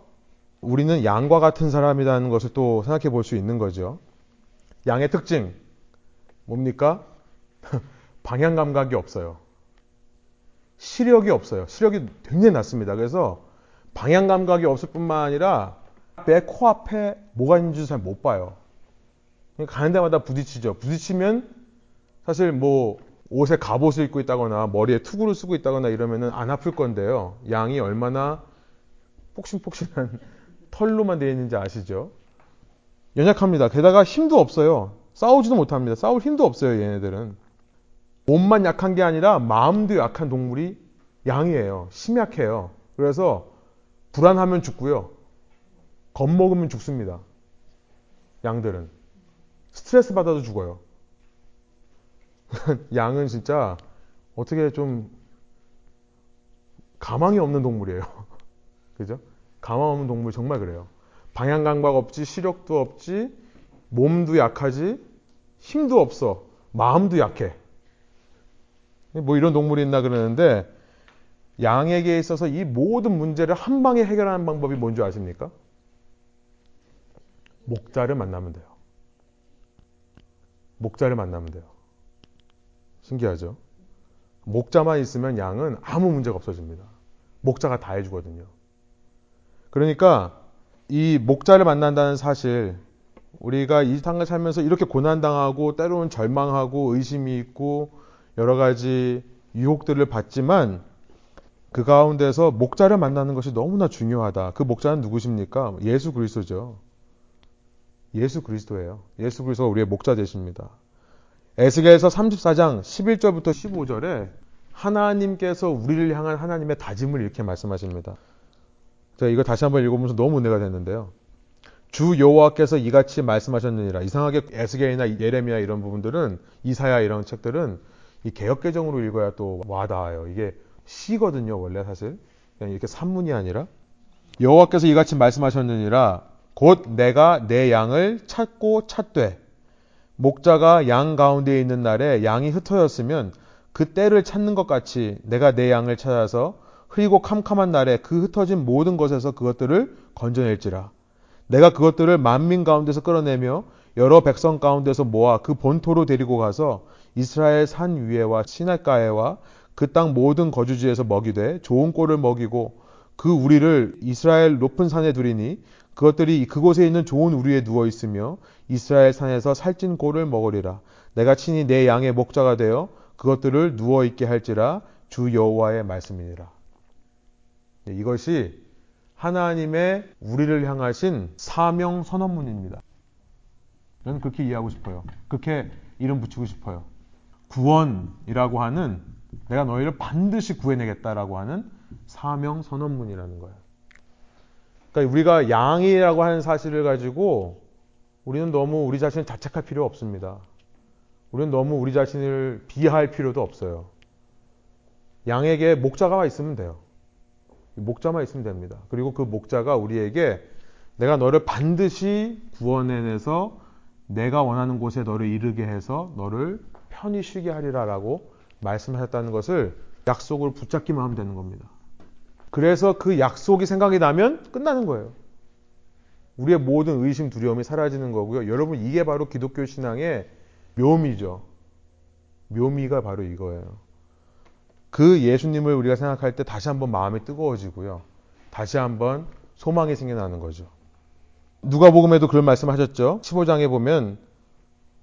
우리는 양과 같은 사람이라는 것을 또 생각해 볼 수 있는 거죠. 양의 특징 뭡니까? 방향 감각이 없어요. 시력이 없어요. 시력이 굉장히 낮습니다. 그래서 방향 감각이 없을 뿐만 아니라 내 코앞에 뭐가 있는지 잘 못 봐요. 가는 데마다 부딪히죠. 부딪히면 사실 뭐 옷에 갑옷을 입고 있다거나 머리에 투구를 쓰고 있다거나 이러면은 안 아플 건데요. 양이 얼마나 폭신폭신한 털로만 되어 있는지 아시죠? 연약합니다. 게다가 힘도 없어요. 싸우지도 못합니다. 싸울 힘도 없어요, 얘네들은. 몸만 약한 게 아니라 마음도 약한 동물이 양이에요. 심약해요. 그래서 불안하면 죽고요. 겁먹으면 죽습니다. 양들은. 스트레스 받아도 죽어요. 양은 진짜 어떻게 좀 가망이 없는 동물이에요. 그죠? 가망 없는 동물 정말 그래요. 방향 감각 없지, 시력도 없지, 몸도 약하지, 힘도 없어, 마음도 약해. 뭐 이런 동물이 있나 그러는데 양에게 있어서 이 모든 문제를 한 방에 해결하는 방법이 뭔지 아십니까? 목자를 만나면 돼요. 목자를 만나면 돼요. 신기하죠? 목자만 있으면 양은 아무 문제가 없어집니다. 목자가 다 해주거든요. 그러니까 이 목자를 만난다는 사실, 우리가 이 땅을 살면서 이렇게 고난당하고 때로는 절망하고 의심이 있고 여러 가지 유혹들을 받지만 그 가운데서 목자를 만나는 것이 너무나 중요하다. 그 목자는 누구십니까? 예수 그리스도죠. 예수 그리스도예요. 예수 그리스도가 우리의 목자 되십니다. 에스겔서 34장 11절부터 15절에 하나님께서 우리를 향한 하나님의 다짐을 이렇게 말씀하십니다. 제가 이거 다시 한번 읽어보면서 너무 은혜가 됐는데요. 주 여호와께서 이같이 말씀하셨느니라. 이상하게 에스겔이나 예레미야 이런 부분들은 이사야 이런 책들은 이 개혁 개정으로 읽어야 또 와닿아요. 이게 시거든요, 원래 사실. 그냥 이렇게 산문이 아니라 여호와께서 이같이 말씀하셨느니라. 곧 내가 내 양을 찾고 찾되 목자가 양 가운데 있는 날에 양이 흩어졌으면 그 때를 찾는 것 같이 내가 내 양을 찾아서 흐리고 캄캄한 날에 그 흩어진 모든 것에서 그것들을 건져낼지라. 내가 그것들을 만민 가운데서 끌어내며 여러 백성 가운데서 모아 그 본토로 데리고 가서 이스라엘 산 위에와 시냇가에와 그 땅 모든 거주지에서 먹이되 좋은 꼴을 먹이고 그 우리를 이스라엘 높은 산에 두리니 그것들이 그곳에 있는 좋은 우리에 누워 있으며 이스라엘 산에서 살찐 꼴을 먹으리라. 내가 친히 내 양의 목자가 되어 그것들을 누워 있게 할지라 주 여호와의 말씀이니라. 네, 이것이 하나님의 우리를 향하신 사명 선언문입니다. 저는 그렇게 이해하고 싶어요. 그렇게 이름 붙이고 싶어요. 구원이라고 하는 내가 너희를 반드시 구해내겠다라고 하는 사명 선언문이라는 거예요. 그러니까 우리가 양이라고 하는 사실을 가지고 우리는 너무 우리 자신을 자책할 필요 없습니다. 우리는 너무 우리 자신을 비하할 필요도 없어요. 양에게 목자가 있으면 돼요. 목자만 있으면 됩니다. 그리고 그 목자가 우리에게 내가 너를 반드시 구원해내서 내가 원하는 곳에 너를 이르게 해서 너를 편히 쉬게 하리라라고 말씀하셨다는 것을 약속을 붙잡기만 하면 되는 겁니다. 그래서 그 약속이 생각이 나면 끝나는 거예요. 우리의 모든 의심, 두려움이 사라지는 거고요. 여러분, 이게 바로 기독교 신앙의 묘미죠. 묘미가 바로 이거예요. 그 예수님을 우리가 생각할 때 다시 한번 마음이 뜨거워지고요. 다시 한번 소망이 생겨나는 거죠. 누가복음에도 그런 말씀하셨죠. 15장에 보면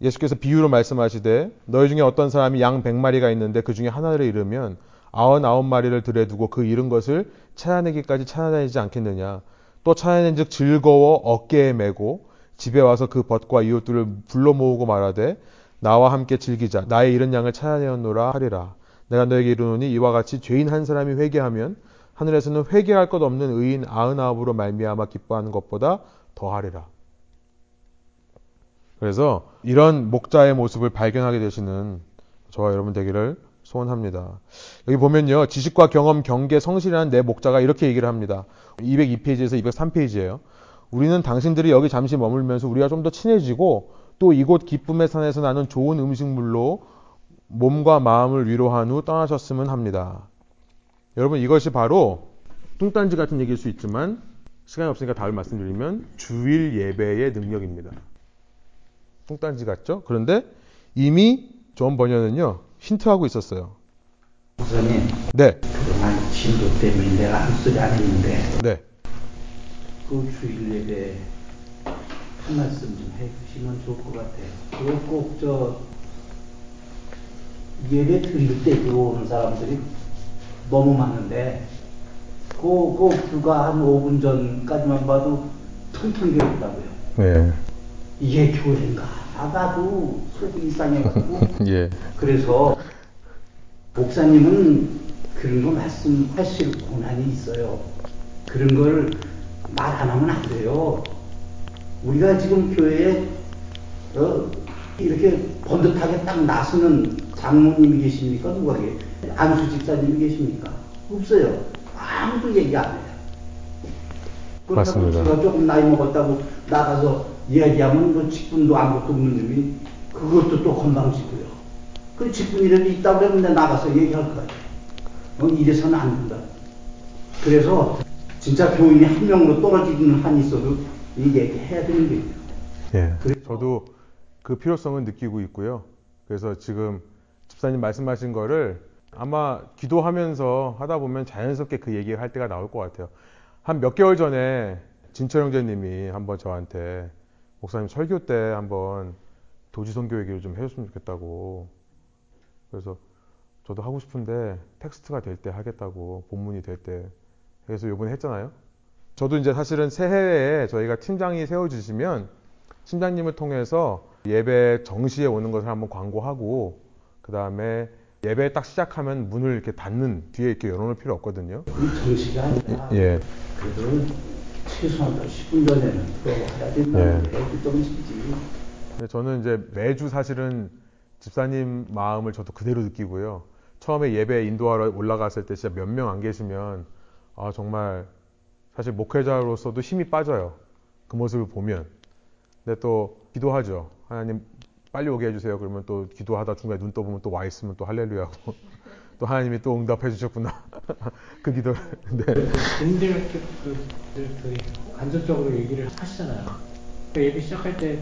예수께서 비유로 말씀하시되 너희 중에 어떤 사람이 양 100마리가 있는데 그 중에 하나를 잃으면 아흔아홉 마리를 들여 두고 그 잃은 것을 찾아내기까지 찾아내지 않겠느냐. 또 찾아낸 즉 즐거워 어깨에 메고 집에 와서 그 벗과 이웃들을 불러 모으고 말하되 나와 함께 즐기자. 나의 잃은 양을 찾아내었노라 하리라. 내가 너에게 이르노니 이와 같이 죄인 한 사람이 회개하면 하늘에서는 회개할 것 없는 의인 아흔아홉으로 말미암아 기뻐하는 것보다 더하리라. 그래서 이런 목자의 모습을 발견하게 되시는 저와 여러분 되기를 소원합니다. 여기 보면요. 지식과 경험, 경계, 성실이라는 내 목자가 이렇게 얘기를 합니다. 202페이지에서 203페이지예요. 우리는 당신들이 여기 잠시 머물면서 우리가 좀더 친해지고 또 이곳 기쁨의 산에서 나는 좋은 음식물로 몸과 마음을 위로한 후 떠나셨으면 합니다. 여러분 이것이 바로 뚱딴지 같은 얘기일 수 있지만 시간이 없으니까 답을 말씀드리면 주일 예배의 능력입니다. 뚱딴지 같죠? 그런데 이미 존 번연은요 힌트하고 있었어요. 목사님, 네, 그동안 진도 때문에 내가 아무 소리 안 했는데 네, 그 주일 예배 한 말씀 좀 해주시면 좋을 것 같아요. 그거 꼭저 예배 드릴 때 들어오는 사람들이 너무 많은데 그, 그 불과 한 5분 전까지만 봐도 비었다고요. 네, 이게 교회인가? 나도 속이 이상해가지고 예, 그래서 목사님은 그런 거 말씀하실 권한이 있어요. 그런 걸 말 안 하면 안 돼요. 우리가 지금 교회에 어, 이렇게 번듯하게 딱 나서는 장모님이 계십니까? 누가 계 안수 집사님이 계십니까? 없어요. 아무도 얘기 안 해요. 그렇다고 맞습니다. 제가 조금 나이 먹었다고 나가서 얘기하면 뭐 직분도 아무것도 없는 놈이 그것도 또 건방지고요. 그 직분이라도 있다고 그러면 내가 나가서 얘기할 거예요. 어, 이래서는 안 된다. 그래서 진짜 교인이 한 명으로 떨어지는 한이 있어도 이 얘기해야 되는 거예요. 예. 그래- 저도 그 필요성은 느끼고 있고요. 그래서 지금 집사님 말씀하신 거를 아마 기도하면서 하다 보면 자연스럽게 그 얘기를 할 때가 나올 것 같아요. 한 몇 개월 전에 진철 형제님이 한번 저한테 목사님 설교 때 한번 도지선교 얘기를 좀 해줬으면 좋겠다고. 그래서 저도 하고 싶은데 텍스트가 될 때 하겠다고 본문이 될 때. 그래서 요번에 했잖아요. 저도 이제 사실은 새해에 저희가 팀장이 세워주시면 팀장님을 통해서 예배 정시에 오는 것을 한번 광고하고 그 다음에 예배 딱 시작하면 문을 이렇게 닫는 뒤에 이렇게 열어놓을 필요 없거든요. 그 정시가 아니라 예. 그래도 최소한 10분 전에는 들어와야 된다는 게그 정식이지. 근데 저는 이제 매주 사실은 집사님 마음을 저도 그대로 느끼고요. 처음에 예배 인도하러 올라갔을 때 진짜 몇 명 안 계시면 아 정말 사실 목회자로서도 힘이 빠져요. 그 모습을 보면. 근데 또 기도하죠. 하나님 빨리 오게 해주세요. 그러면 또 기도하다 중간에 눈 떠보면 또 와 있으면 또 할렐루야고 또 하나님이 또 응답해 주셨구나. 그 기도를. 네. 그, 간접적으로 얘기를 하시잖아요. 그 예배 시작할 때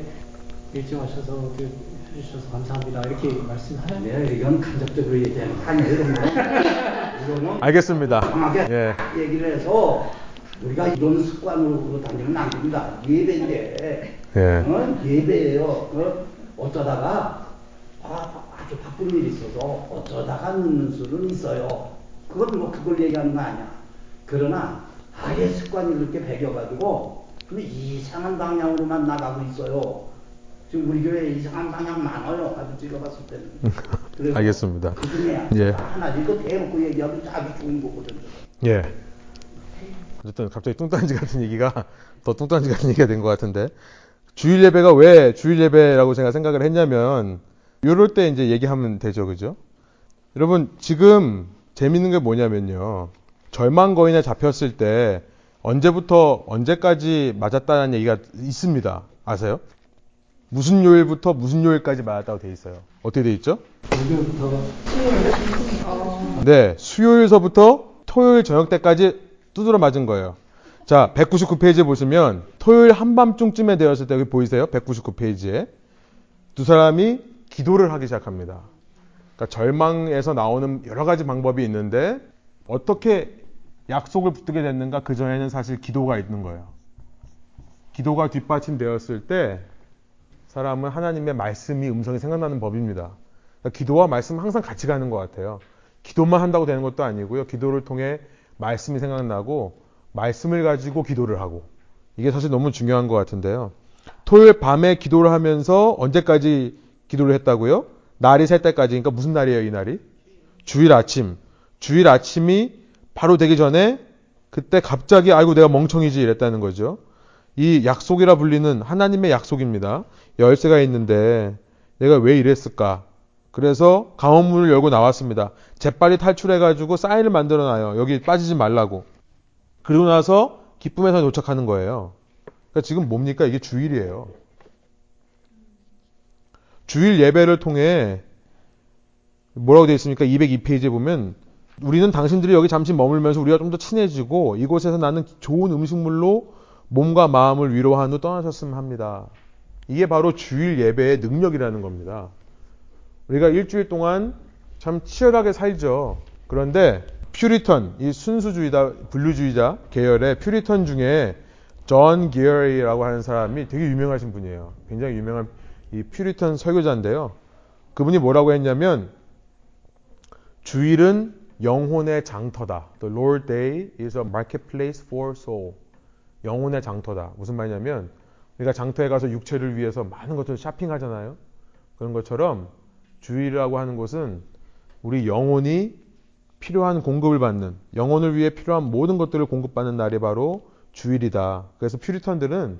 일찍 와셔서 어떻게 해주셔서 감사합니다. 이렇게 말씀하는 내가 이건 간접적으로 얘기하는 거 아니에요. 이거는 알겠습니다. 강하게 예. 얘기를 해서 우리가 이런 습관으로 다니면 안 됩니다. 예배인데, 예. 어? 예배예요. 어? 어쩌다가 아, 아주 바쁜 일이 있어서 어쩌다가 늦는 수는 있어요. 그건 뭐 그걸 얘기하는 거 아니야. 그러나 아예 습관이 그렇게 배겨가지고 근데 이상한 방향으로만 나가고 있어요. 지금 우리 교회에 이상한 방향 많아요. 아주 찍어봤을 때는. 그래서 알겠습니다. 그 중에 예. 하나 이거 대놓고 얘기하면 아주 좋은 거거든요. 예. 어쨌든 갑자기 뚱딴지 같은 얘기가 더 뚱딴지 같은 얘기가 된 것 같은데 주일 예배가 왜 주일 예배라고 제가 생각을 했냐면 이럴 때 이제 얘기하면 되죠, 그죠? 여러분 지금 재밌는 게 뭐냐면요 절망 거인에 잡혔을 때 언제부터 언제까지 맞았다는 얘기가 있습니다. 아세요? 무슨 요일부터 무슨 요일까지 맞았다고 돼 있어요. 어떻게 돼 있죠? 네, 수요일서부터 토요일 저녁 때까지 두드러 맞은 거예요. 자, 199페이지 보시면 토요일 한밤중쯤에 되었을 때 여기 보이세요? 199페이지에 두 사람이 기도를 하기 시작합니다. 그러니까 절망에서 나오는 여러 가지 방법이 있는데 어떻게 약속을 붙들게 됐는가 그 전에는 사실 기도가 있는 거예요. 기도가 뒷받침되었을 때 사람은 하나님의 말씀이 음성이 생각나는 법입니다. 그러니까 기도와 말씀은 항상 같이 가는 것 같아요. 기도만 한다고 되는 것도 아니고요. 기도를 통해 말씀이 생각나고 말씀을 가지고 기도를 하고 이게 사실 너무 중요한 것 같은데요. 토요일 밤에 기도를 하면서 언제까지 기도를 했다고요? 날이 셀 때까지. 그러니까 무슨 날이에요, 이 날이? 주일 아침. 주일 아침이 바로 되기 전에 그때 갑자기 아이고 내가 멍청이지 이랬다는 거죠. 이 약속이라 불리는 하나님의 약속입니다. 열쇠가 있는데 내가 왜 이랬을까? 그래서 강원문을 열고 나왔습니다. 재빨리 탈출해가지고 사인을 만들어놔요. 여기 빠지지 말라고. 그리고 나서 기쁨에서 도착하는 거예요. 그러니까 지금 뭡니까? 이게 주일이에요. 주일 예배를 통해 뭐라고 되어 있습니까? 202페이지에 보면 우리는 당신들이 여기 잠시 머물면서 우리가 좀 더 친해지고 이곳에서 나는 좋은 음식물로 몸과 마음을 위로한 후 떠나셨으면 합니다. 이게 바로 주일 예배의 능력이라는 겁니다. 우리가 일주일 동안 참 치열하게 살죠. 그런데 퓨리턴, 이 순수주의자, 분리주의자 계열의 퓨리턴 중에 존 기어리라고 하는 사람이 되게 유명하신 분이에요. 굉장히 유명한 이 퓨리턴 설교자인데요. 그분이 뭐라고 했냐면 주일은 영혼의 장터다. The Lord Day is a marketplace for soul. 영혼의 장터다. 무슨 말이냐면 우리가 장터에 가서 육체를 위해서 많은 것들을 쇼핑하잖아요. 그런 것처럼 주일이라고 하는 곳은 우리 영혼이 필요한 공급을 받는 영혼을 위해 필요한 모든 것들을 공급받는 날이 바로 주일이다. 그래서 퓨리턴들은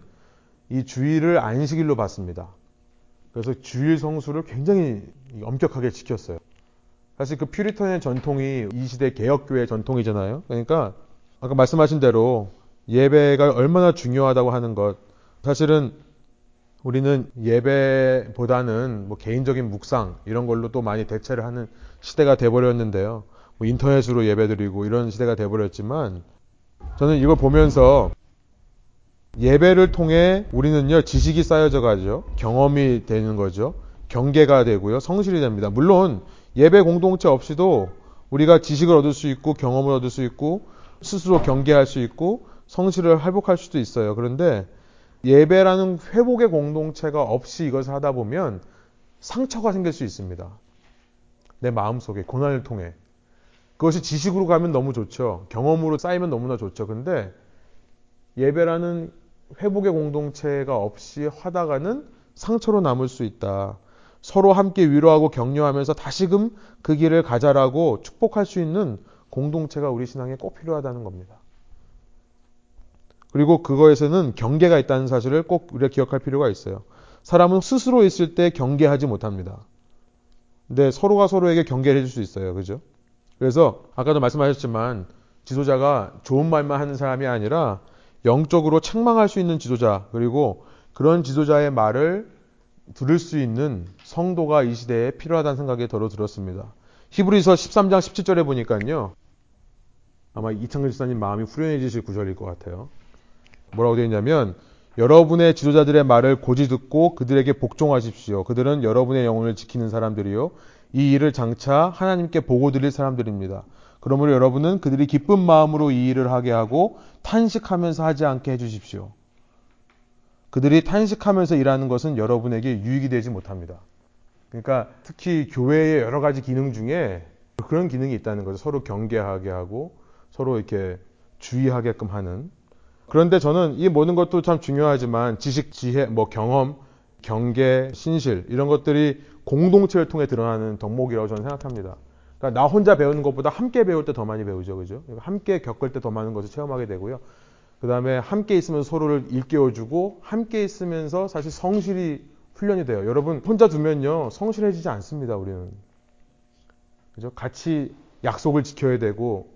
이 주일을 안식일로 봤습니다. 그래서 주일 성수를 굉장히 엄격하게 지켰어요. 사실 그 퓨리턴의 전통이 이 시대 개혁교회 전통이잖아요. 그러니까 아까 말씀하신 대로 예배가 얼마나 중요하다고 하는 것. 사실은 우리는 예배보다는 뭐 개인적인 묵상 이런 걸로 또 많이 대체를 하는 시대가 돼버렸는데요. 뭐 인터넷으로 예배드리고 이런 시대가 돼버렸지만 저는 이걸 보면서 예배를 통해 우리는요 지식이 쌓여져 가죠. 경험이 되는 거죠. 경계가 되고요 성실이 됩니다. 물론 예배 공동체 없이도 우리가 지식을 얻을 수 있고 경험을 얻을 수 있고 스스로 경계할 수 있고 성실을 회복할 수도 있어요. 그런데 예배라는 회복의 공동체가 없이 이것을 하다 보면 상처가 생길 수 있습니다. 내 마음속에 고난을 통해. 그것이 지식으로 가면 너무 좋죠. 경험으로 쌓이면 너무나 좋죠. 근데 예배라는 회복의 공동체가 없이 하다가는 상처로 남을 수 있다. 서로 함께 위로하고 격려하면서 다시금 그 길을 가자라고 축복할 수 있는 공동체가 우리 신앙에 꼭 필요하다는 겁니다. 그리고 그거에서는 경계가 있다는 사실을 꼭 우리가 기억할 필요가 있어요. 사람은 스스로 있을 때 경계하지 못합니다. 근데 서로가 서로에게 경계를 해줄 수 있어요. 그죠? 그래서 아까도 말씀하셨지만 지도자가 좋은 말만 하는 사람이 아니라 영적으로 책망할 수 있는 지도자 그리고 그런 지도자의 말을 들을 수 있는 성도가 이 시대에 필요하다는 생각이 더러 들었습니다. 히브리서 13장 17절에 보니까요. 아마 이창근 지사님 마음이 후련해지실 구절일 것 같아요. 뭐라고 되어 있냐면 여러분의 지도자들의 말을 고지 듣고 그들에게 복종하십시오. 그들은 여러분의 영혼을 지키는 사람들이요. 이 일을 장차 하나님께 보고 드릴 사람들입니다. 그러므로 여러분은 그들이 기쁜 마음으로 이 일을 하게 하고 탄식하면서 하지 않게 해주십시오. 그들이 탄식하면서 일하는 것은 여러분에게 유익이 되지 못합니다. 그러니까 특히 교회의 여러 가지 기능 중에 그런 기능이 있다는 거죠. 서로 경계하게 하고 서로 이렇게 주의하게끔 하는. 그런데 저는 이 모든 것도 참 중요하지만 지식, 지혜, 뭐 경험, 경계, 신실 이런 것들이 공동체를 통해 드러나는 덕목이라고 저는 생각합니다. 그러니까 나 혼자 배우는 것보다 함께 배울 때 더 많이 배우죠, 그죠? 함께 겪을 때 더 많은 것을 체험하게 되고요. 그 다음에 함께 있으면서 서로를 일깨워주고 함께 있으면서 사실 성실이 훈련이 돼요. 여러분 혼자 두면요 성실해지지 않습니다. 우리는 그죠? 같이 약속을 지켜야 되고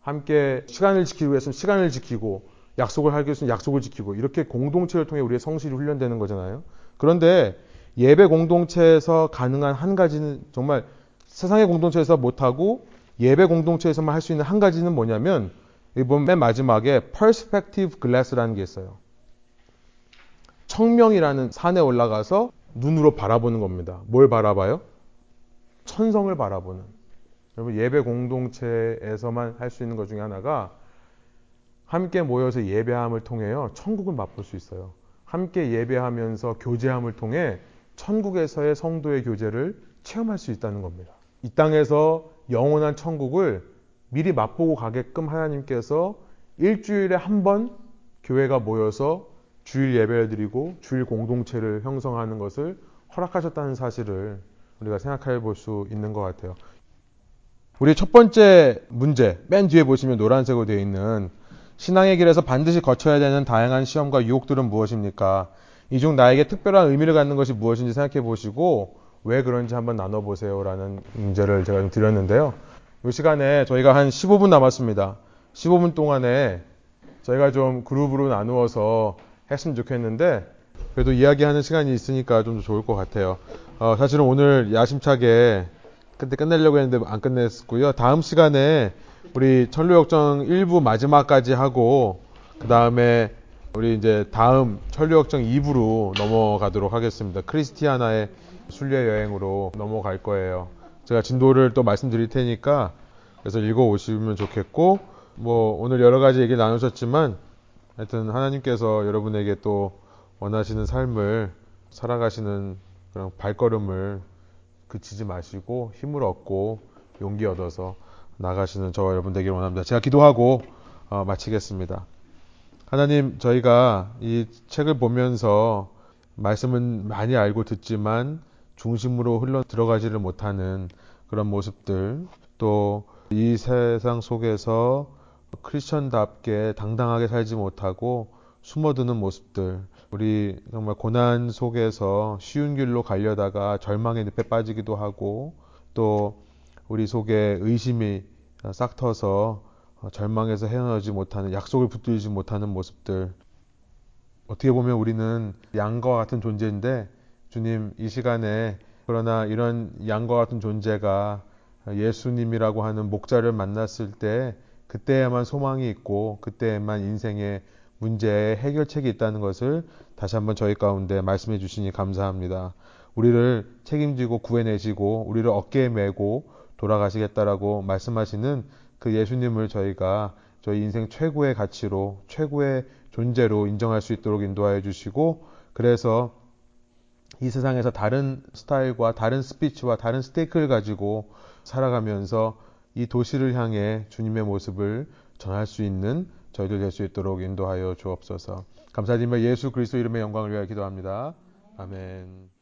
함께 시간을 지키기 위해서는 시간을 지키고 약속을 하기 위해서는 약속을 지키고 이렇게 공동체를 통해 우리의 성실이 훈련되는 거잖아요. 그런데 예배 공동체에서 가능한 한 가지는 정말 세상의 공동체에서 못하고 예배 공동체에서만 할 수 있는 한 가지는 뭐냐면 이번 맨 마지막에 perspective glass라는 게 있어요. 청명이라는 산에 올라가서 눈으로 바라보는 겁니다. 뭘 바라봐요? 천성을 바라보는. 여러분 예배 공동체에서만 할 수 있는 것 중에 하나가 함께 모여서 예배함을 통해요. 천국을 맛볼 수 있어요. 함께 예배하면서 교제함을 통해 천국에서의 성도의 교제를 체험할 수 있다는 겁니다. 이 땅에서 영원한 천국을 미리 맛보고 가게끔 하나님께서 일주일에 한 번 교회가 모여서 주일 예배를 드리고 주일 공동체를 형성하는 것을 허락하셨다는 사실을 우리가 생각해 볼 수 있는 것 같아요. 우리 첫 번째 문제, 맨 뒤에 보시면 노란색으로 되어 있는 신앙의 길에서 반드시 거쳐야 되는 다양한 시험과 유혹들은 무엇입니까? 이 중 나에게 특별한 의미를 갖는 것이 무엇인지 생각해 보시고 왜 그런지 한번 나눠보세요라는 문제를 제가 좀 드렸는데요. 이 시간에 저희가 한 15분 남았습니다. 15분 동안에 저희가 좀 그룹으로 나누어서 했으면 좋겠는데 그래도 이야기하는 시간이 있으니까 좀 좋을 것 같아요. 어, 사실은 오늘 야심차게 그때 끝내려고 했는데 안 끝냈고요. 다음 시간에 우리 천루역정 1부 마지막까지 하고 그 다음에 우리 이제 다음 천루역정 2부로 넘어가도록 하겠습니다. 크리스티아나의 순례 여행으로 넘어갈 거예요. 제가 진도를 또 말씀드릴 테니까 그래서 읽어 오시면 좋겠고 뭐 오늘 여러 가지 얘기 나누셨지만 하여튼 하나님께서 여러분에게 또 원하시는 삶을 살아가시는 그런 발걸음을 그치지 마시고 힘을 얻고 용기 얻어서 나가시는 저와 여러분 되기를 원합니다. 제가 기도하고 어, 마치겠습니다. 하나님, 저희가 이 책을 보면서 말씀은 많이 알고 듣지만 중심으로 흘러 들어가지를 못하는 그런 모습들, 또 이 세상 속에서 크리스천답게 당당하게 살지 못하고 숨어드는 모습들, 우리 정말 고난 속에서 쉬운 길로 가려다가 절망의 늪에 빠지기도 하고 또 우리 속에 의심이 싹 터서 절망에서 헤어나지 못하는 약속을 붙들지 못하는 모습들. 어떻게 보면 우리는 양과 같은 존재인데 주님 이 시간에 그러나 이런 양과 같은 존재가 예수님이라고 하는 목자를 만났을 때 그때에만 소망이 있고 그때에만 인생의 문제의 해결책이 있다는 것을 다시 한번 저희 가운데 말씀해 주시니 감사합니다. 우리를 책임지고 구해내시고 우리를 어깨에 메고 돌아가시겠다라고 말씀하시는 그 예수님을 저희가 저희 인생 최고의 가치로 최고의 존재로 인정할 수 있도록 인도하여 주시고 그래서 이 세상에서 다른 스타일과 다른 스피치와 다른 스테이크를 가지고 살아가면서 이 도시를 향해 주님의 모습을 전할 수 있는 저희들 될 수 있도록 인도하여 주옵소서. 감사드리며 예수 그리스도 이름의 영광을 위하여 기도합니다. 아멘.